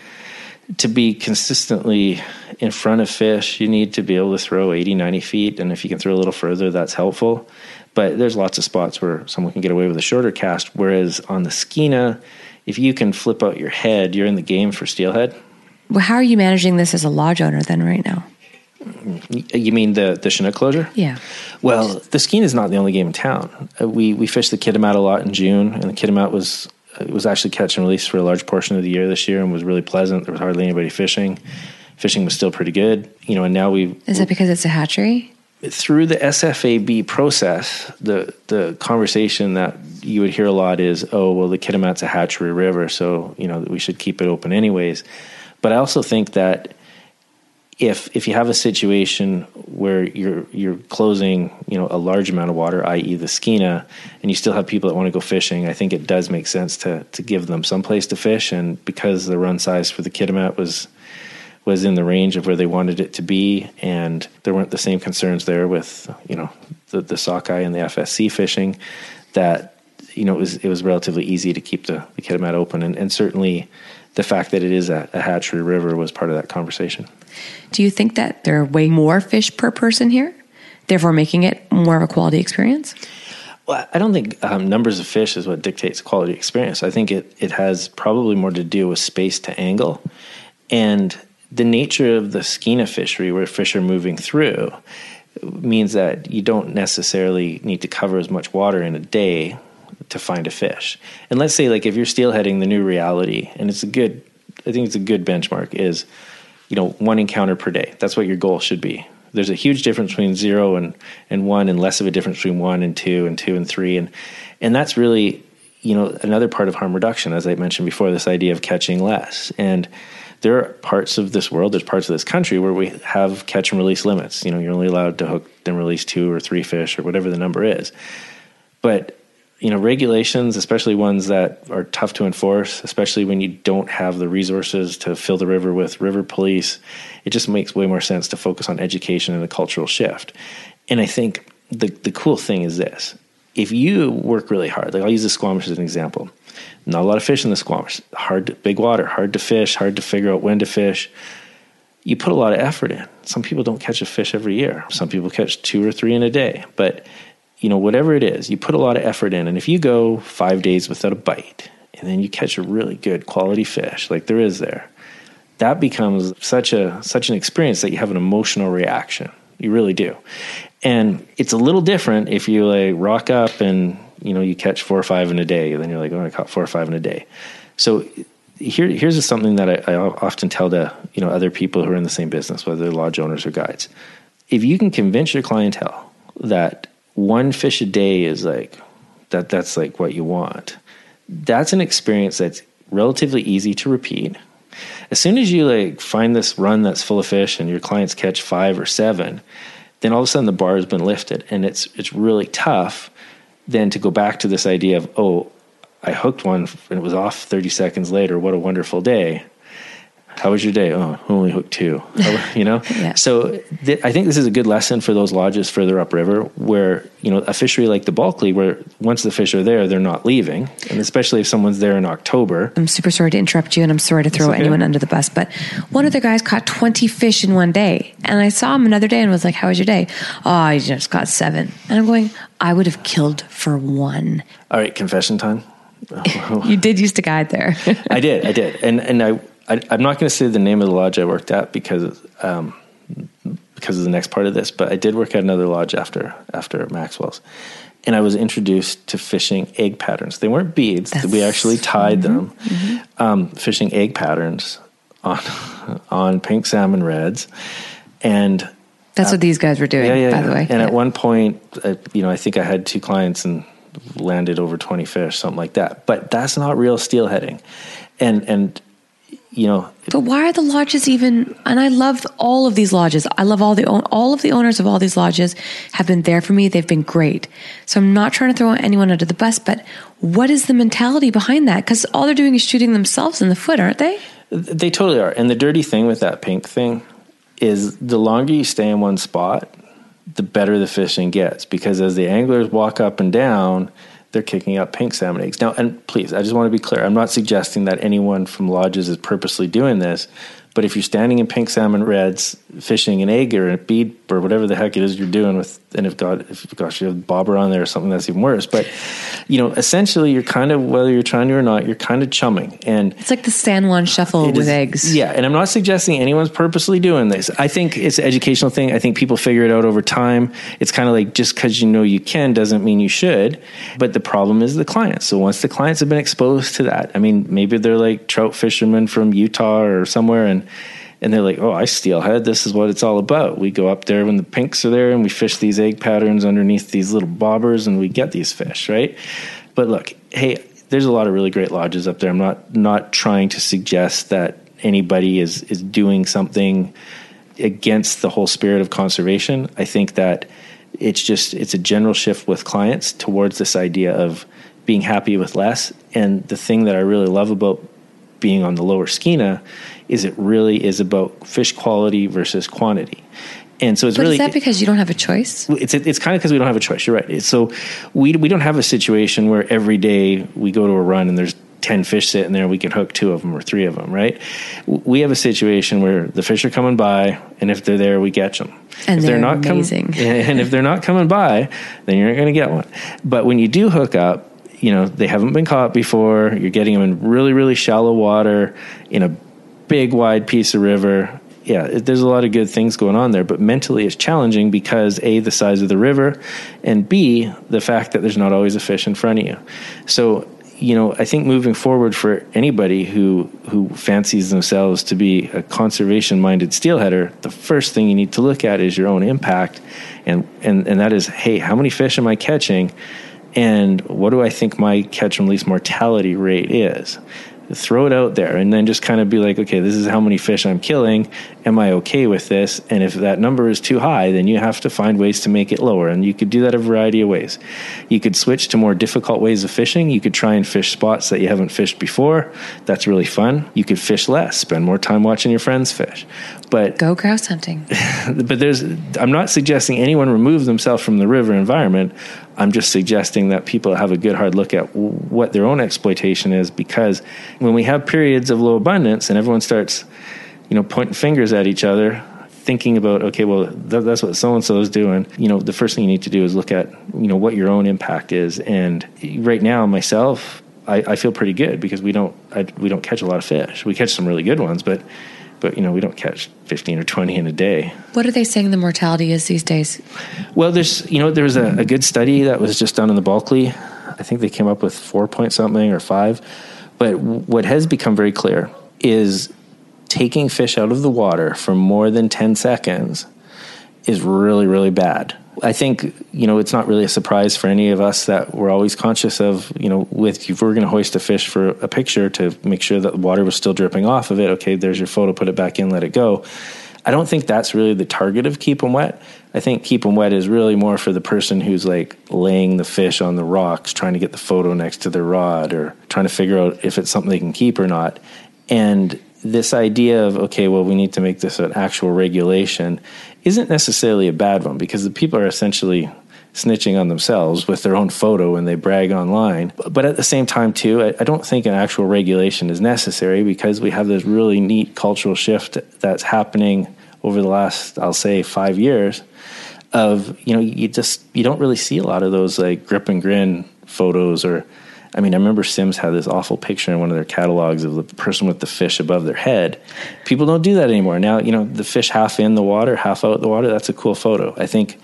[SPEAKER 2] to be consistently in front of fish, you need to be able to throw 80, 90 feet. And if you can throw a little further, that's helpful. But there's lots of spots where someone can get away with a shorter cast. Whereas on the Skeena, if you can flip out your head, you're in the game for steelhead.
[SPEAKER 3] How are you managing this as a lodge owner then right now?
[SPEAKER 2] You mean the the Chinook closure?
[SPEAKER 3] Yeah.
[SPEAKER 2] Well, the Skeena is not the only game in town. Uh, we we fished the Kitimat a lot in June, and the Kitimat was it was actually catch and release for a large portion of the year this year, and was really pleasant. There was hardly anybody fishing. Fishing was still pretty good, you know. And now we
[SPEAKER 3] is that because it's a hatchery?
[SPEAKER 2] Through the SFAB process, the the conversation that you would hear a lot is, "Oh, well, the Kitimat's a hatchery river, so you know we should keep it open anyways." But I also think that if if you have a situation where you're you're closing you know a large amount of water, i.e. the Skeena, and you still have people that want to go fishing, I think it does make sense to to give them some place to fish. And because the run size for the Kitimat was was in the range of where they wanted it to be, and there weren't the same concerns there with you know the the sockeye and the FSC fishing, that you know it was it was relatively easy to keep the the Kitimat open, and, and certainly the fact that it is a, a hatchery river was part of that conversation.
[SPEAKER 3] Do you think that there are way more fish per person here, therefore making it more of a quality experience?
[SPEAKER 2] Well, I don't think um, numbers of fish is what dictates quality experience. I think it, it has probably more to do with space to angle and the nature of the skeena fishery, where fish are moving through, means that you don't necessarily need to cover as much water in a day to find a fish. And let's say like if you're steelheading the new reality, and it's a good, I think it's a good benchmark is, you know, one encounter per day. That's what your goal should be. There's a huge difference between zero and, and one, and less of a difference between one and two, and two and three, and and that's really, you know, another part of harm reduction, as I mentioned before, this idea of catching less. And there are parts of this world, there's parts of this country where we have catch and release limits. You know, you're only allowed to hook and release two or three fish or whatever the number is. But you know regulations especially ones that are tough to enforce especially when you don't have the resources to fill the river with river police it just makes way more sense to focus on education and a cultural shift. And i think the the cool thing is this. If you work really hard like i'll use the squamish as an example. Not a lot of fish in the squamish. Hard to, big water hard to fish hard to figure out when to fish. You put a lot of effort in. Some people don't catch a fish every year. Some people catch two or three in a day. But you know, whatever it is, you put a lot of effort in. And if you go five days without a bite and then you catch a really good quality fish, like there is there, that becomes such a such an experience that you have an emotional reaction. You really do. And it's a little different if you like rock up and you know you catch four or five in a day, and then you're like, oh, I caught four or five in a day. So here, here's something that I, I often tell to you know other people who are in the same business, whether they're lodge owners or guides. If you can convince your clientele that one fish a day is like that that's like what you want. That's an experience that's relatively easy to repeat. As soon as you like find this run that's full of fish and your clients catch five or seven then all of a sudden the bar has been lifted and it's it's really tough then to go back to this idea of oh I hooked one and it was off 30 seconds later. What a wonderful day how was your day? Oh, only hooked two. You know,
[SPEAKER 3] yeah.
[SPEAKER 2] so th- I think this is a good lesson for those lodges further upriver, where you know a fishery like the Bulkley, where once the fish are there, they're not leaving, and especially if someone's there in October.
[SPEAKER 3] I'm super sorry to interrupt you, and I'm sorry to throw okay. anyone under the bus, but one of the guys caught 20 fish in one day, and I saw him another day and was like, "How was your day?" Oh, I just caught seven, and I'm going, I would have killed for one.
[SPEAKER 2] All right, confession time.
[SPEAKER 3] you did used to guide there.
[SPEAKER 2] I did, I did, and and I I, am not going to say the name of the lodge I worked at because um, because of the next part of this, but I did work at another lodge after after Maxwell's, and I was introduced to fishing egg patterns. They weren't beads; That's, we actually tied mm-hmm, them, mm-hmm. Um, fishing egg patterns on on pink salmon reds, and
[SPEAKER 3] that's uh, what these guys were doing. Yeah, yeah, by
[SPEAKER 2] yeah.
[SPEAKER 3] the way.
[SPEAKER 2] And at one point, uh, you know, I think I had two clients and landed over 20 fish, something like that. But that's not real steelheading. And and you know.
[SPEAKER 3] But why are the lodges even? And I love all of these lodges. I love all the all of the owners of all these lodges have been there for me. They've been great. So I'm not trying to throw anyone under the bus, but what is the mentality behind that? Because all they're doing is shooting themselves in the foot, aren't they?
[SPEAKER 2] They totally are. And the dirty thing with that pink thing is the longer you stay in one spot, the better the fishing gets. Because as the anglers walk up and down they're kicking up pink salmon eggs. Now, and please, I just want to be clear. I'm not suggesting that anyone from lodges is purposely doing this, but if you're standing in pink salmon reds, fishing an egg or a bead or whatever the heck it is you're doing with, and if God, if gosh, you have bobber on there or something that's even worse. But you know, essentially, you're kind of whether you're trying to or not, you're kind of chumming, and
[SPEAKER 3] it's like the San Juan shuffle with
[SPEAKER 2] is,
[SPEAKER 3] eggs.
[SPEAKER 2] Yeah, and I'm not suggesting anyone's purposely doing this. I think it's an educational thing. I think people figure it out over time. It's kind of like just because you know you can doesn't mean you should. But the problem is the clients. So once the clients have been exposed to that, I mean, maybe they're like trout fishermen from Utah or somewhere, and and they're like, "Oh, I steelhead. This is what it's all about." We go up there when the pinks are there, and we fish these egg patterns underneath these little bobbers, and we get these fish, right? But look, hey, there's a lot of really great lodges up there. I'm not not trying to suggest that anybody is is doing something against the whole spirit of conservation. I think that it's just it's a general shift with clients towards this idea of being happy with less. And the thing that I really love about being on the lower Skeena is it really is about fish quality versus quantity. And so it's
[SPEAKER 3] but
[SPEAKER 2] really
[SPEAKER 3] is that because you don't have a choice?
[SPEAKER 2] It's it's kind of because we don't have a choice. You're right. So we we don't have a situation where every day we go to a run and there's 10 fish sitting there, we can hook two of them or three of them, right? We have a situation where the fish are coming by, and if they're there, we catch them.
[SPEAKER 3] And
[SPEAKER 2] if
[SPEAKER 3] they're, they're not
[SPEAKER 2] and if they're not coming by, then you're not going to get one. But when you do hook up, you know, they haven't been caught before, you're getting them in really, really shallow water in a big wide piece of river. Yeah there's a lot of good things going on there but mentally it's challenging because a the size of the river and b the fact that there's not always a fish in front of you. So you know i think moving forward for anybody who who fancies themselves to be a conservation minded steelheader the first thing you need to look at is your own impact. And and and that is hey how many fish am i catching and what do i think my catch and release mortality rate is throw it out there and then just kind of be like, okay, this is how many fish I'm killing. Am I okay with this? And if that number is too high, then you have to find ways to make it lower. And you could do that a variety of ways. You could switch to more difficult ways of fishing. You could try and fish spots that you haven't fished before. That's really fun. You could fish less, spend more time watching your friends fish. But
[SPEAKER 3] go grouse hunting.
[SPEAKER 2] but there's, I'm not suggesting anyone remove themselves from the river environment. I'm just suggesting that people have a good hard look at what their own exploitation is because when we have periods of low abundance and everyone starts, you know, pointing fingers at each other, thinking about okay, well th- that's what so and so is doing. You know, the first thing you need to do is look at you know what your own impact is. And right now, myself, I, I feel pretty good because we don't I, we don't catch a lot of fish. We catch some really good ones, but but you know we don't catch 15 or 20 in a day.
[SPEAKER 3] What are they saying the mortality is these days?
[SPEAKER 2] Well there's you know there was a, a good study that was just done in the bulkley i think they came up with four point something or five. But what has become very clear is taking fish out of the water for more than 10 seconds is really really bad I think you know it's not really a surprise for any of us that we're always conscious of you know with if we're going to hoist a fish for a picture to make sure that the water was still dripping off of it. Okay, there's your photo, put it back in, let it go. I don't think that's really the target of keep them wet. I think keep them wet is really more for the person who's like laying the fish on the rocks, trying to get the photo next to their rod, or trying to figure out if it's something they can keep or not. And this idea of okay, well, we need to make this an actual regulation isn't necessarily a bad one because the people are essentially snitching on themselves with their own photo when they brag online. But at the same time, too, I, I, don't think an actual regulation is necessary because we have this really neat cultural shift that's happening over the last, I'll say, five years. Of you know, you just you don't really see a lot of those like grip and grin photos or I mean, I remember Simms had this awful picture in one of their catalogs of the person with the fish above their head. People don't do that anymore. Now, you know, the fish half in the water, half out the water, that's a cool photo. I think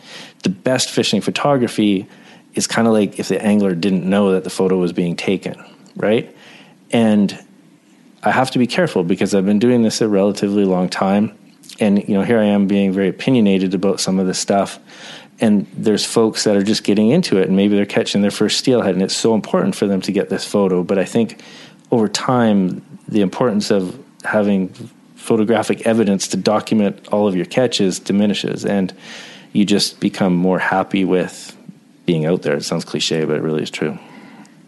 [SPEAKER 2] the best fishing photography is kind of like if the angler didn't know that the photo was being taken, right? And I have to be careful because I've been doing this a relatively long time. And, you know, here I am being very opinionated about some of this stuff and there's folks that are just getting into it and maybe they're catching their first steelhead and it's so important for them to get this photo. But i think over time the importance of having photographic evidence to document all of your catches diminishes and you just become more happy with being out there. It sounds cliche but it really is true.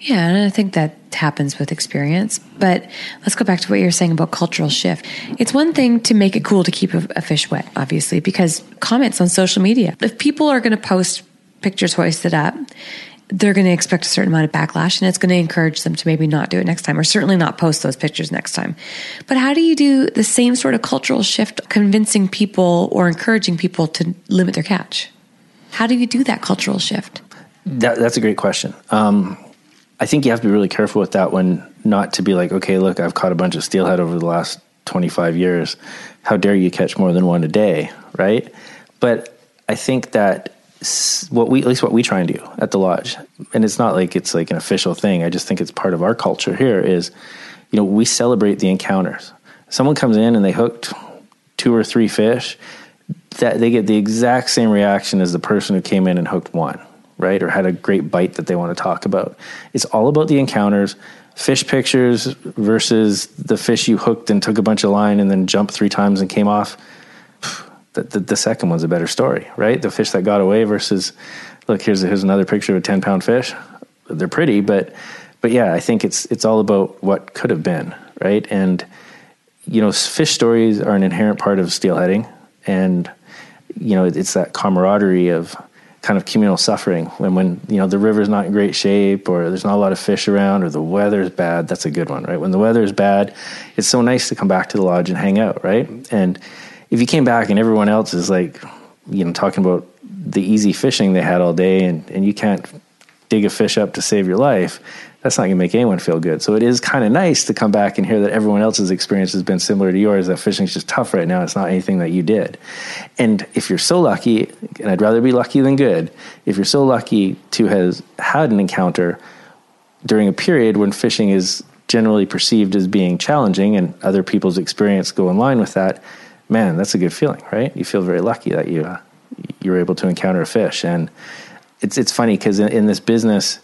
[SPEAKER 1] Yeah, and I think that happens with experience. But let's go back to what you're saying about cultural shift. It's one thing to make it cool to keep a, a fish wet, obviously, because comments on social media. If people are going to post pictures hoisted up, they're going to expect a certain amount of backlash and it's going to encourage them to maybe not do it next time or certainly not post those pictures next time. But how do you do the same sort of cultural shift, convincing people or encouraging people to limit their catch? How do you do that cultural shift?
[SPEAKER 2] That, that's a great question. Um, I think you have to be really careful with that one, not to be like, okay, look, I've caught a bunch of steelhead over the last 25 years. How dare you catch more than one a day, right? But I think that what we, at least what we try and do at the lodge, and it's not like it's like an official thing. I just think it's part of our culture here. Is you know we celebrate the encounters. Someone comes in and they hooked two or three fish, that they get the exact same reaction as the person who came in and hooked one right? Or had a great bite that they want to talk about. It's all about the encounters, fish pictures versus the fish you hooked and took a bunch of line and then jumped three times and came off. The, the, the second one's a better story, right? The fish that got away versus, look, here's, here's another picture of a 10 pound fish. They're pretty, but, but yeah, I think it's, it's all about what could have been, right? And, you know, fish stories are an inherent part of steelheading. And, you know, it's that camaraderie of, kind of communal suffering when when you know the river's not in great shape or there's not a lot of fish around or the weather's bad that's a good one right? When the weather is bad it's so nice to come back to the lodge and hang out right? And if you came back and everyone else is like you know talking about the easy fishing they had all day and and you can't dig a fish up to save your life that's not going to make anyone feel good. So it is kind of nice to come back and hear that everyone else's experience has been similar to yours. That fishing's just tough right now. It's not anything that you did. And if you're so lucky, and I'd rather be lucky than good, if you're so lucky to have had an encounter during a period when fishing is generally perceived as being challenging and other people's experience go in line with that, man, that's a good feeling, right? You feel very lucky that you uh, you're able to encounter a fish. And it's it's funny because in, in this business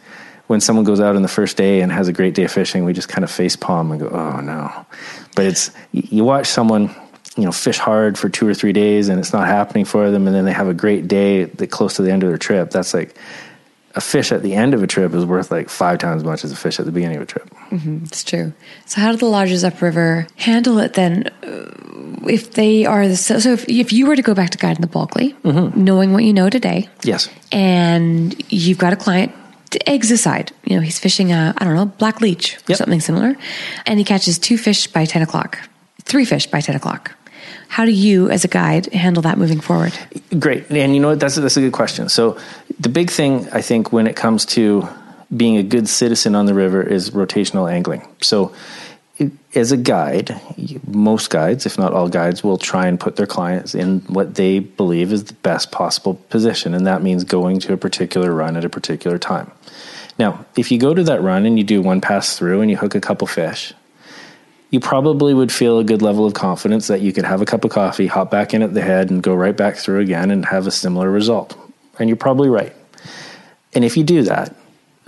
[SPEAKER 2] when someone goes out on the first day and has a great day of fishing, we just kind of face palm and go, "Oh no!" But it's you watch someone, you know, fish hard for two or three days and it's not happening for them, and then they have a great day that close to the end of their trip. That's like a fish at the end of a trip is worth like five times as much as a fish at the beginning of a trip.
[SPEAKER 1] Mm-hmm, it's true. So, how do the lodges upriver handle it then? Uh, if they are the so, so if, if you were to go back to guide in the Bulkley, mm-hmm. knowing what you know today,
[SPEAKER 2] yes,
[SPEAKER 1] and you've got a client eggs aside, you know, he's fishing a, I don't know, black leech or yep. something similar, and he catches two fish by 10 o'clock, three fish by 10 o'clock. How do you, as a guide, handle that moving forward?
[SPEAKER 2] Great. And you know what? That's, that's a good question. So, the big thing, I think, when it comes to being a good citizen on the river is rotational angling. So, as a guide, most guides, if not all guides, will try and put their clients in what they believe is the best possible position. And that means going to a particular run at a particular time. Now, if you go to that run and you do one pass through and you hook a couple fish, you probably would feel a good level of confidence that you could have a cup of coffee, hop back in at the head, and go right back through again and have a similar result. And you're probably right. And if you do that,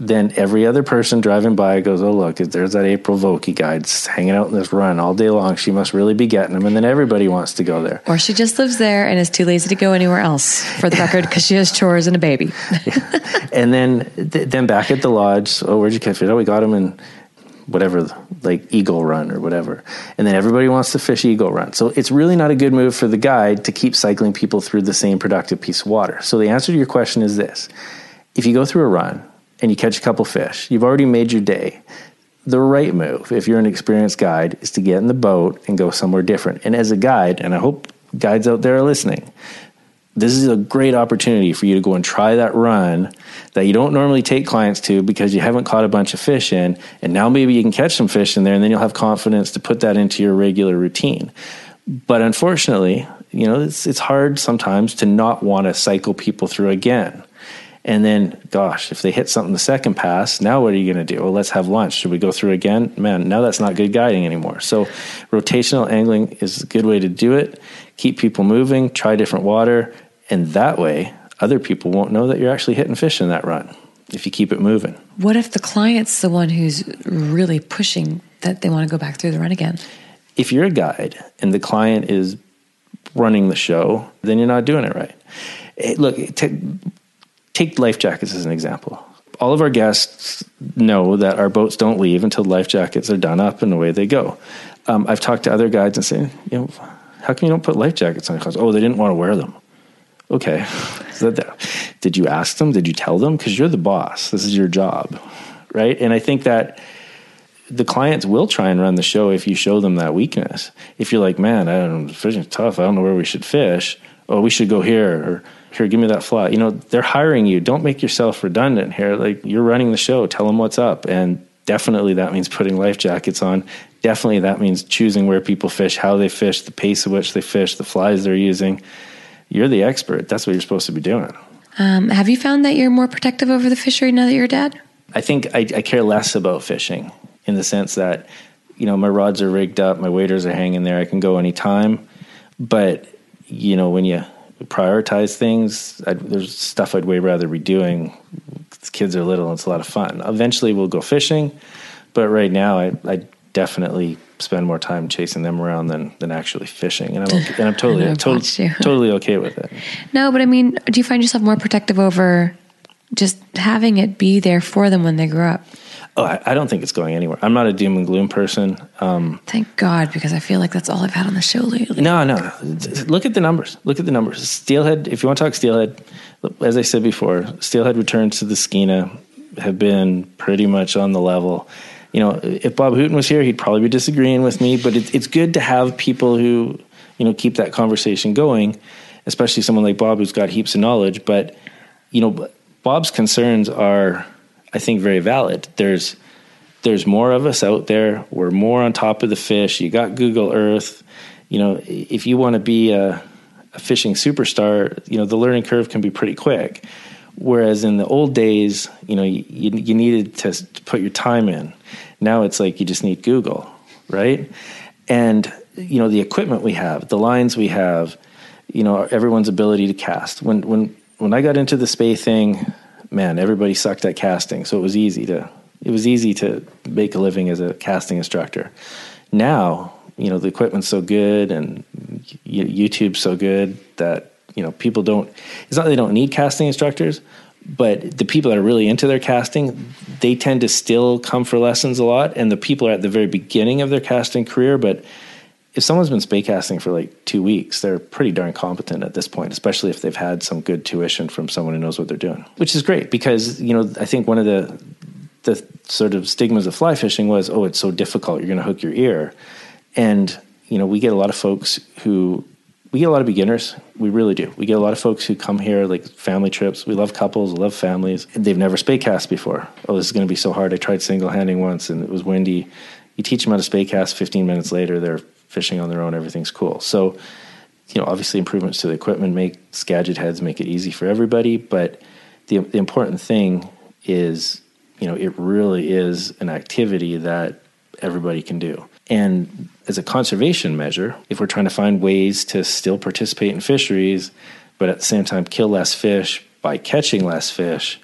[SPEAKER 2] then every other person driving by goes, "Oh, look, there's that April Vokey guide hanging out in this run all day long. She must really be getting them." And then everybody wants to go there.
[SPEAKER 3] Or she just lives there and is too lazy to go anywhere else, for the record, because she has chores and a baby.
[SPEAKER 2] and then, th- then back at the lodge, oh, where'd you catch it? Oh, we got him in whatever, like Eagle Run or whatever. And then everybody wants to fish Eagle Run. So it's really not a good move for the guide to keep cycling people through the same productive piece of water. So the answer to your question is this: if you go through a run and you catch a couple fish, you've already made your day. The right move, if you're an experienced guide, is to get in the boat and go somewhere different. And as a guide, and I hope guides out there are listening, this is a great opportunity for you to go and try that run that you don't normally take clients to because you haven't caught a bunch of fish in. And now maybe you can catch some fish in there and then you'll have confidence to put that into your regular routine. But unfortunately, you know, it's, it's hard sometimes to not want to cycle people through again. And then, gosh, if they hit something the second pass, now what are you going to do? Well, let's have lunch. Should we go through again? Man, now that's not good guiding anymore. So, rotational angling is a good way to do it. Keep people moving, try different water, and that way, other people won't know that you're actually hitting fish in that run if you keep it moving.
[SPEAKER 3] What if the client's the one who's really pushing that they want to go back through the run again?
[SPEAKER 2] If you're a guide and the client is running the show, then you're not doing it right. It, look, t- take life jackets as an example. All of our guests know that our boats don't leave until life jackets are done up and away they go. Um, I've talked to other guides and say, you know, how come you don't put life jackets on clothes? Oh, they didn't want to wear them. Okay, that, did you ask them? Did you tell them? Because you're the boss. This is your job, right? And I think that the clients will try and run the show if you show them that weakness. If you're like, man, I don't know, fishing's tough. I don't know where we should fish. Oh, we should go here or here, give me that fly. You know, they're hiring you. Don't make yourself redundant here. Like you're running the show. Tell them what's up. And definitely that means putting life jackets on. Definitely that means choosing where people fish, how they fish, the pace at which they fish, the flies they're using. You're the expert. That's what you're supposed to be doing.
[SPEAKER 3] Um, have you found that you're more protective over the fishery now that you're a dad?
[SPEAKER 2] I think I, I care less about fishing in the sense that, you know, my rods are rigged up, my waders are hanging there, I can go anytime. But, you know, when you prioritize things. I'd, there's stuff I'd way rather be doing. Kids are little; and it's a lot of fun. Eventually, we'll go fishing, but right now, I, I definitely spend more time chasing them around than than actually fishing, and I'm okay, and I'm totally totally, totally okay with it.
[SPEAKER 3] No, but I mean, do you find yourself more protective over just having it be there for them when they grow up?
[SPEAKER 2] Oh, I, I, don't think it's going anywhere. I'm not a doom and gloom person. Um,
[SPEAKER 3] Thank God, because I feel like that's all I've had on the show lately.
[SPEAKER 2] No, no. Look at the numbers. Look at the numbers. Steelhead, if you want to talk steelhead, as I said before, steelhead returns to the Skeena have been pretty much on the level. You know, if Bob Hooton was here, he'd probably be disagreeing with me, but it, it's good to have people who, you know, keep that conversation going, especially someone like Bob who's got heaps of knowledge. But, you know, Bob's concerns are I think very valid. There's there's more of us out there. We're more on top of the fish. You got Google Earth. You know, if you want to be a, a fishing superstar, you know the learning curve can be pretty quick. Whereas in the old days, you know, you, you needed to, to put your time in. Now it's like you just need Google, right? And you know the equipment we have, the lines we have, you know everyone's ability to cast. When when when I got into the Spey thing, man, everybody sucked at casting, so it was easy to it was easy to make a living as a casting instructor. Now, you know, the equipment's so good and YouTube's so good that you know people don't. It's not that they don't need casting instructors, but the people that are really into their casting, they tend to still come for lessons a lot, and the people are at the very beginning of their casting career, but if someone's been spey casting for like two weeks, they're pretty darn competent at this point, especially if they've had some good tuition from someone who knows what they're doing. Which is great because you know I think one of the the sort of stigmas of fly fishing was, oh, it's so difficult, you're going to hook your ear, and you know we get a lot of folks who we get a lot of beginners. We really do. We get a lot of folks who come here like family trips. We love couples, we love families. They've never spey cast before. Oh, this is going to be so hard. I tried single handing once and it was windy. You teach them how to spey cast. Fifteen minutes later, they're fishing on their own, everything's cool. So, you know, obviously improvements to the equipment make Skagit heads make it easy for everybody, but the the important thing is, you know, it really is an activity that everybody can do. And as a conservation measure, if we're trying to find ways to still participate in fisheries, but at the same time kill less fish by catching less fish,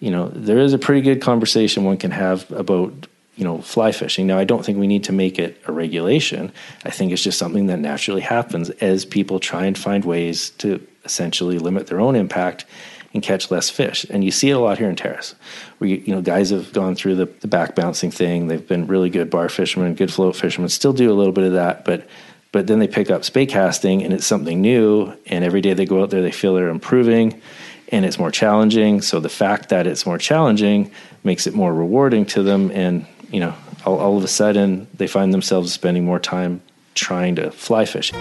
[SPEAKER 2] you know, there is a pretty good conversation one can have about you know fly fishing. Now, I don't think we need to make it a regulation. I think it's just something that naturally happens as people try and find ways to essentially limit their own impact and catch less fish. And you see it a lot here in Terrace, where you, you know guys have gone through the, the back bouncing thing. They've been really good bar fishermen, good float fishermen. Still do a little bit of that, but but then they pick up spey casting, and it's something new. And every day they go out there, they feel they're improving, and it's more challenging. So the fact that it's more challenging makes it more rewarding to them, and you know all, all of a sudden they find themselves spending more time trying to fly fish.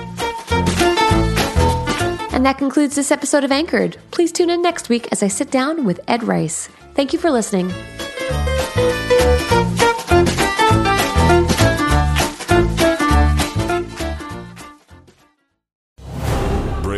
[SPEAKER 1] And that concludes this episode of Anchored. Please tune in next week as I sit down with Ed Rice. Thank you for listening.